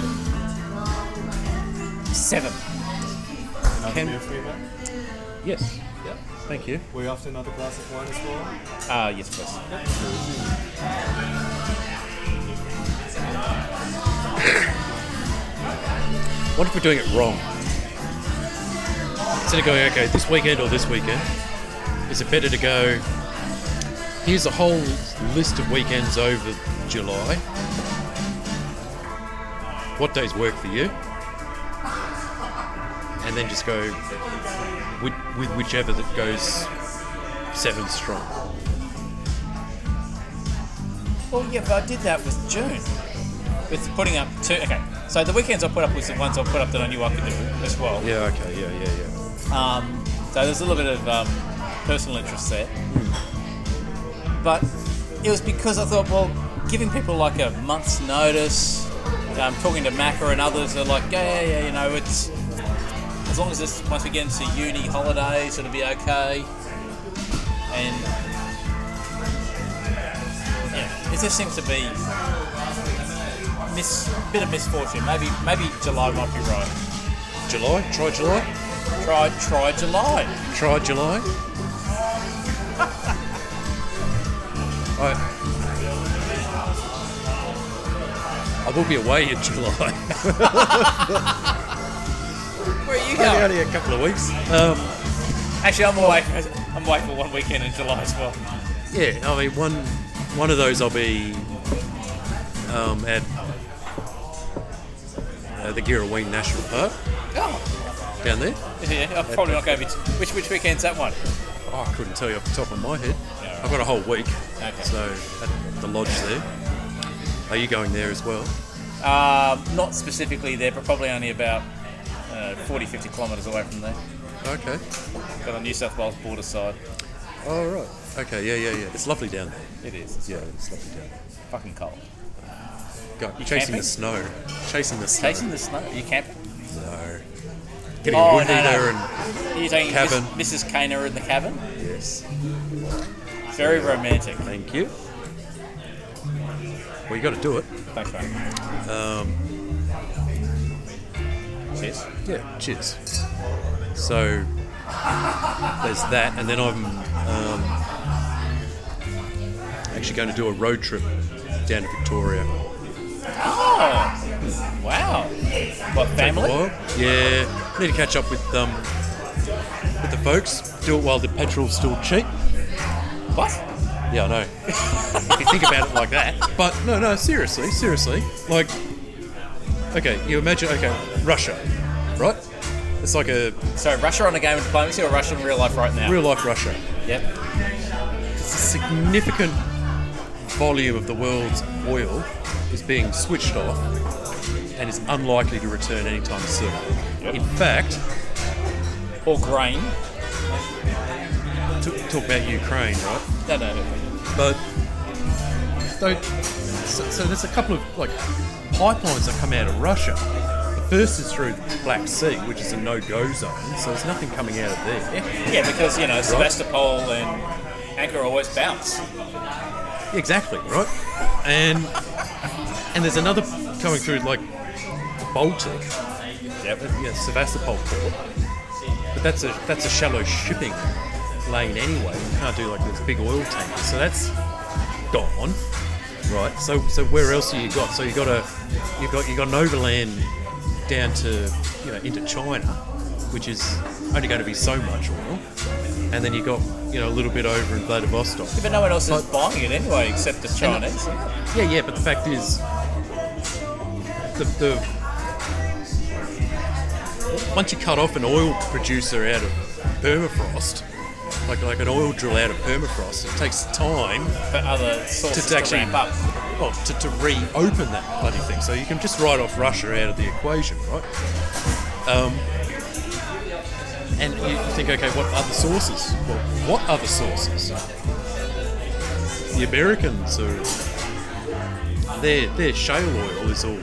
seven. Another Can- beer for you, mate? Yes. Yep. Thank you. Were you after another glass of wine as well? Ah, yes, please. What if we're doing it wrong? Instead of going, okay, this weekend or this weekend, is it better to go, here's a whole list of weekends over July. What days work for you? And then just go with, with whichever that goes seven strong. Well, yeah, but I did that with June. With putting up two. Okay, so the weekends I put up was the ones I put up that I knew I could do as well. Yeah, okay, yeah, yeah, yeah. Um, so there's a little bit of um, personal interest there. But it was because I thought, well, giving people like a month's notice, um, talking to Macca and others they're like, yeah, yeah, yeah, you know, it's as long as it's once we get into uni holidays, it'll be okay. And yeah, it just seems to be miss bit of misfortune. Maybe maybe July might be right. July? Try July? Try try July. Try July. I, I will be away in July. Where are you only, going? only a couple of weeks. Um, Actually, I'm away. For, I'm away for one weekend in July as well. yeah, I mean, one one of those I'll be um, at uh, the Girraween National Park Oh, down there. yeah. I'm probably not going to be. Which which weekend's that one? Oh, I couldn't tell you off the top of my head. Yeah, right. I've got a whole week, Okay. so at the lodge there. Are you going there as well? Um, not specifically there, but probably only about uh, 40, 50 kilometres away from there. Okay. Got on New South Wales border side. Oh right. Okay. Yeah, yeah, yeah. It's lovely down there. It is. It's Yeah, it's lovely down there. fucking cold. Go, You chasing camping? the snow. Chasing the snow. Chasing the snow. Are you camping? No. Getting Oh, wood no, no. heater and Are you taking Cabin. Miss, Mrs. Kana in the cabin? yes. Very romantic. Thank you. Well, you got to do it. Thanks, mate. Um, Cheers. yeah. Cheers. So there's that, and then I'm um, actually going to do a road trip down to Victoria. Oh, wow. What, family? Yeah. Need to catch up with um with the folks. Do it while the petrol's still cheap. What? Yeah, I know. if you think about it like that. But no, no, seriously, seriously. Like, okay, you imagine, okay, Russia, right? It's like a So Russia on a game of diplomacy or Russia in real life right now? real life Russia. Yep. It's a significant volume of the world's oil is being switched off and is unlikely to return anytime soon. In fact, Or grain. to talk about Ukraine, right? No, no, no. But so, so, so there's a couple of like pipelines that come out of Russia. The first is through the Black Sea, which is a no-go zone, so there's nothing coming out of there. Yeah, because, you know, Sevastopol and Ankara always bounce. Exactly, right? And and there's another coming through like the Baltic. Yep. Yeah, Sevastopol port. But that's a that's a shallow shipping lane anyway. You can't do like this big oil tankers. So that's gone. Right. So so where else have you got? So you got a you got you got an overland down to you know into China, which is only going to be so much oil. And then you got you know a little bit over in Vladivostok. But no one else is But- buying it anyway except the Chinese. Yeah, yeah, but the fact is, the, the once you cut off an oil producer out of permafrost, like like an oil drill out of permafrost, it takes time For other sources to, to, actually ramp up. well, to, to reopen that bloody thing. So you can just write off Russia out of the equation, right? Um, and you, think, okay, what other sources? Well, what other sources? The Americans are their their shale oil is all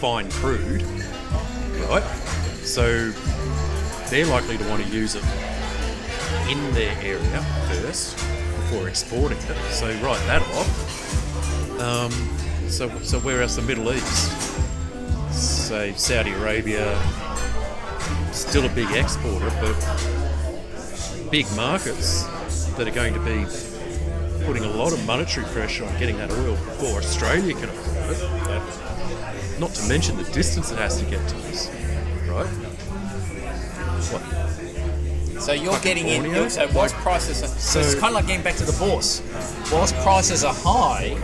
fine crude, right? So they're likely to want to use it in their area first before exporting it. So write that off. Um, so, so where else? The Middle East, say Saudi Arabia, still a big exporter, but big markets that are going to be putting a lot of monetary pressure on getting that oil before Australia can afford it. Not to mention the distance it has to get to us, right? What? So you're getting in. Borneo? So whilst prices are, so, it's So- kind of like getting back to the bourse. Whilst prices are high,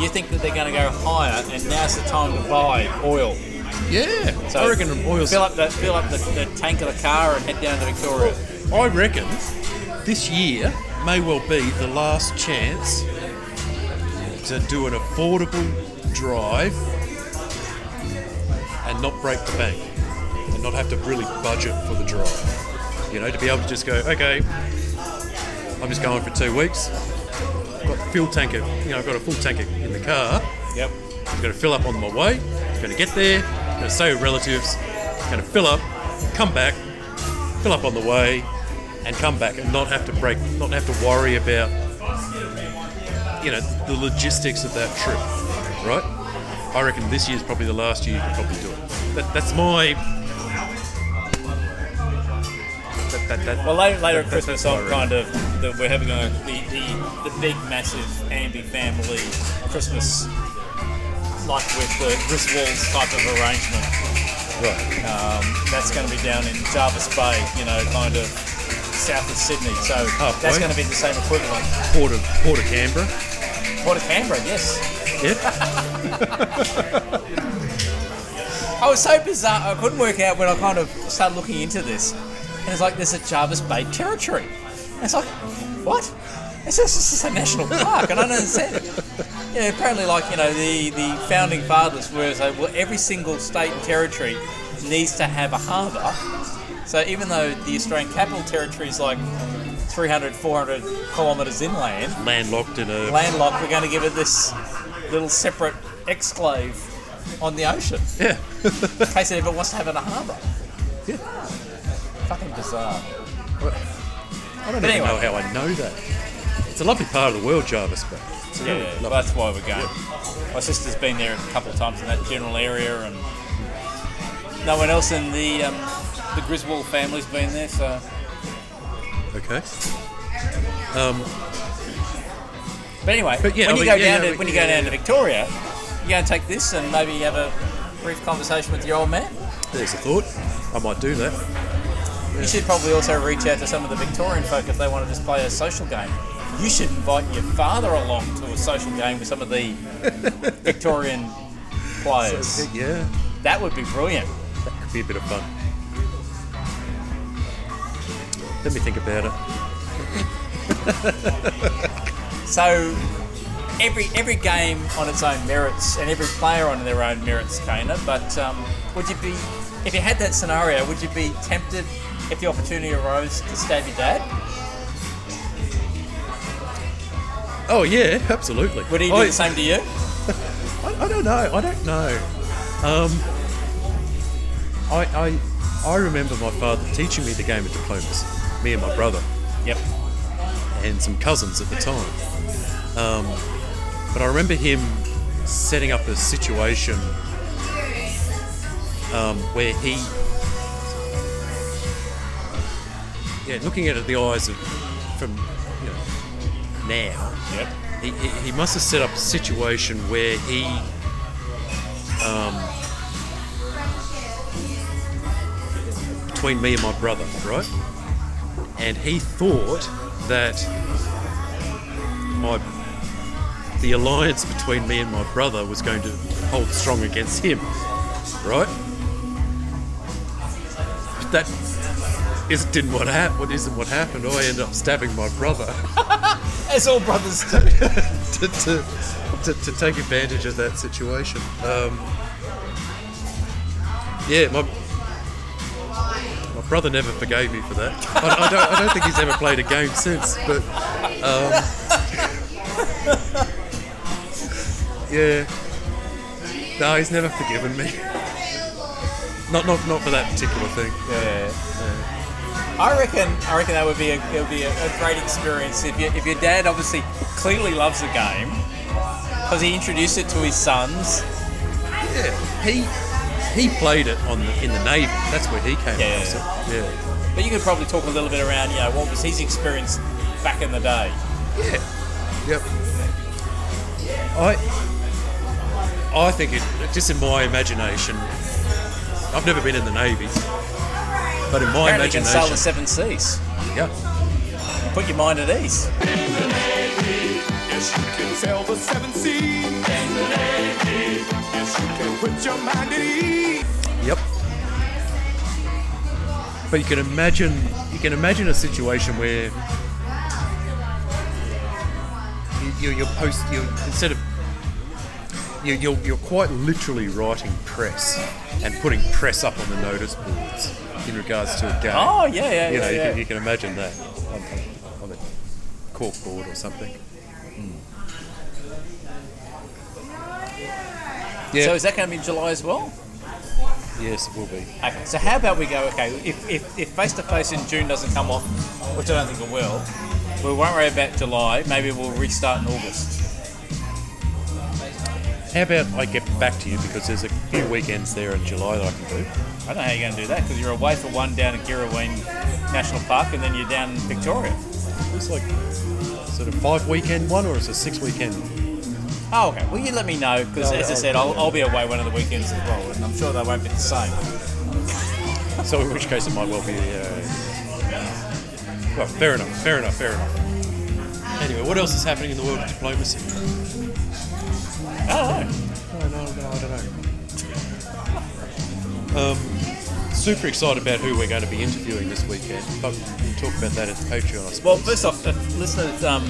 you think that they're going to go higher, and now's the time to buy oil. Yeah, So I reckon oil's fill up the fill up the, the tank of the car and head down to Victoria. I reckon this year may well be the last chance to do an affordable drive and not break the bank and not have to really budget for the drive. You know, to be able to just go, okay, I'm just going for two weeks. I've got fuel tanker, you know, I've got a full tanker in the car. Yep. I'm going to fill up on my way. I'm going to get there. I'm going to stay with relatives. I'm going to fill up, come back, fill up on the way, and come back, and not have to break, not have to worry about, you know, the logistics of that trip, right? I reckon this year's probably the last year you can probably do it. That, that's my. That, that, Well, later, later that- Christmas, I'm kind of the, we're having a the, the, the big massive Ambi family Christmas, like with the Griswolds type of arrangement. Right. Um, that's going to be down in Jervis Bay, you know, kind of south of Sydney. So Halfway. that's going to be the same equivalent. Port of, Port of Canberra. Port of Canberra, yes. Yeah. I was so bizarre. I couldn't work out when I kind of started looking into this. And it's like there's a Jervis Bay territory. And it's like, what? It's just, it's just a national park. and I don't understand it. Yeah, apparently, like you know, the the founding fathers were say, well, every single state and territory needs to have a harbour. So even though the Australian Capital Territory is like 300, 400 kilometres inland, Landlocked in a. landlocked, we're going to give it this little separate exclave on the ocean Yeah. in case it ever wants to have it a harbour. Fucking bizarre. I don't But even anyway. know how I know that. It's a lovely part of the world, Jervis Bay. It's Yeah, yeah, well, that's why we're going. My sister's been there a couple of times in that general area, and no one else in the um, the Griswold family's been there. So Okay. Um, But anyway, But yeah, when I you go yeah, down yeah, to when you go yeah, down to Victoria, you go and take this and maybe have a brief conversation with your old man. there's a thought. I might do that. You should probably also reach out to some of the Victorian folk if they want to just play a social game. You should invite your father along to a social game with some of the Victorian players. Yeah. That would be brilliant. That could be a bit of fun. Let me think about it. So every every game on its own merits, and every player on their own merits, Kana. But um, would you be, if you had that scenario, would you be tempted if the opportunity arose to stab your dad? Oh yeah, absolutely. Would he do I, the same to you? I, I don't know. I don't know. Um, I, I I remember my father teaching me the game of diplomacy. Me and my brother Yep. and some cousins at the time. Um, but I remember him setting up a situation um, where he, yeah, looking at it the eyes of from you know now, Yep. he, he, he must have set up a situation where he um, between me and my brother, right? And he thought that my the alliance between me and my brother was going to hold strong against him, right? But that is didn't what happened. What isn't what happened? I ended up stabbing my brother. As all brothers do. to, to, to, to take advantage of that situation. Um, yeah, my my brother never forgave me for that. I, I don't I don't think he's ever played a game since. But um, yeah, no, he's never forgiven me. Not not not for that particular thing. Yeah. I reckon. I reckon that would be a it would be a, a great experience if you, if your dad obviously clearly loves the game because he introduced it to his sons. Yeah, he he played it on the, in the navy. That's where he came Yeah. from. Yeah. But you could probably talk a little bit around, you know, what was his experience back in the day. Yeah. Yep. I I think it just in my imagination. I've never been in the navy, but in my Apparently, you can sail imagination, the seven seas. yeah, Put your mind at ease. Yes, you can sail the seven seas. Yes, you can put your mind at ease. yep. But you can imagine, you can imagine a situation where you, you're, you're post, you instead of you, you're, you're quite literally writing press and putting press up on the notice boards in regards to a game. Oh yeah, yeah, you yeah. know, yeah. You, can, you can imagine that on, on, on a cork board or something. Hmm. Yeah. So is that going to be in July as well? yes, it will be. Okay. So how about we go? Okay, if if if face to face in June doesn't come off, which I don't think it will, we won't worry about July. Maybe we'll restart in August. How about I get back to you because there's a few weekends there in July that I can do. I don't know how you're going to do that because you're away for one down at Girraween National Park and then you're down in Victoria. It's like sort of five weekend one or is it six weekend. Oh, okay. Well, you let me know because, as I said, I'll, I'll be away one of the weekends as well, and I'm sure they won't be the same. So in which case it might well be. Uh, well, fair enough. Fair enough. Fair enough. Anyway, what else is happening in the world of diplomacy? No, no, no, I don't know. Um, super excited about who we're going to be interviewing this weekend, but we'll talk about that at the Patreon. Well, first off, if listeners, um,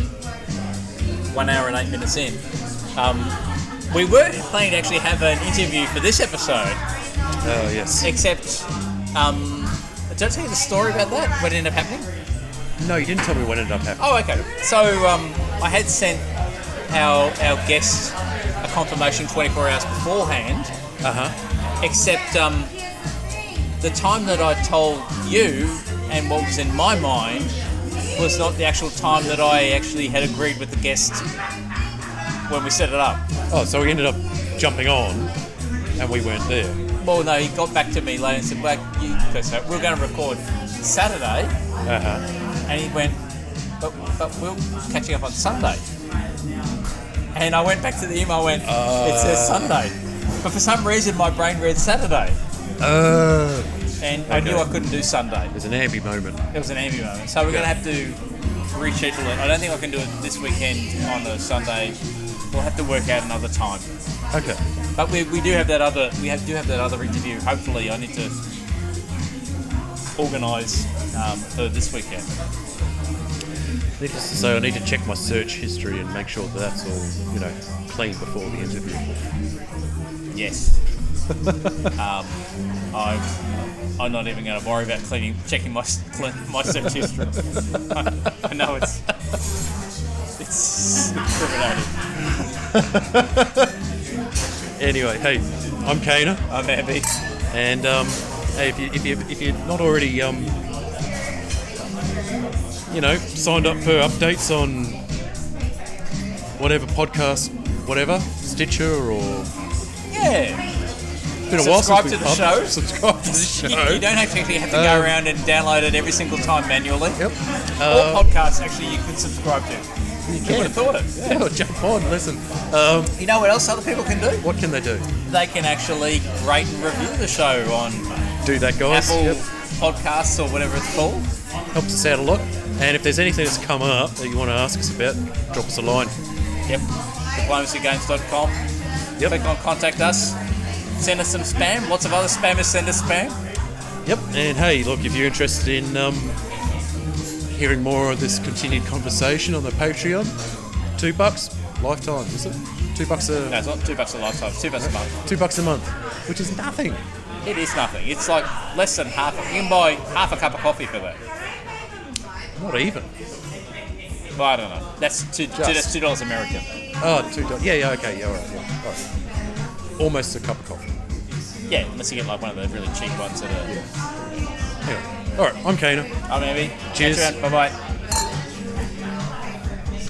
one hour and eight minutes in, um, we were planning to actually have an interview for this episode, Oh yes. except, um, did I tell you the story about that? What ended up happening? No, you didn't tell me what ended up happening. Oh, okay. So um, I had sent our our guest confirmation 24 hours beforehand, Uh huh. except um, the time that I told you and what was in my mind was not the actual time that I actually had agreed with the guest when we set it up. Oh, so we ended up jumping on, and we weren't there. Well, no, he got back to me later and said, "Well, you, because we we're going to record Saturday," Uh huh. and he went, "But, but we're catching up on Sunday." And I went back to the email. Went, "It says Sunday," but for some reason my brain read Saturday, Uh, and I knew I couldn't do Sunday. It was an ambi moment. It was an ambi moment, so we're going to have to reschedule it. I don't think I can do it this weekend on a Sunday. We'll have to work out another time. Okay. But we, we do have that other we have, do have that other interview. Hopefully, I need to organise um, for this weekend. Needless to say, I need to check my search history and make sure that that's all, you know, clean before the interview. Yes. um, I'm, I'm not even going to worry about cleaning, checking my clean, my search history. I, I know it's it's incriminating. Anyway, hey, I'm Kana, I'm happy. and um, hey, if, you, if, you, if you're not already, um, you know, signed up for updates on whatever podcast, whatever, Stitcher or. Yeah. Been a while Subscribe since to the show. Subscribe to the show. You, you don't actually have to go Um, around and download it every single time manually. Yep. All podcasts actually you can subscribe to. You can. would have thought it. Yeah. Yeah, jump on, listen. Um, You know what else other people can do? what can they do? They can actually rate and review the show on Do that, guys. Apple Yep. Podcasts or whatever it's called. Helps us out a lot. And if there's anything that's come up that you want to ask us about, drop us a line. Yep. DiplomacyGames.com. Yep. Click on contact us. Send us some spam. Lots of other spammers send us spam. Yep. And hey, look, if you're interested in um, hearing more of this continued conversation on the Patreon, two bucks lifetime, is it? Two bucks a No, it's not two bucks a lifetime. It's two bucks a month. two bucks a month, which is nothing. It is nothing. It's like less than half. You can buy half a cup of coffee for that. Not even. But I don't know. That's two. two that's two dollars American. Oh, two dollars. Yeah, yeah, okay, yeah, all right, yeah, all right. Almost a cup of coffee. Yeah, unless you get like one of the really cheap ones that are. Anyway, all right, I'm Kana. I'm Abby. Cheers. Bye bye.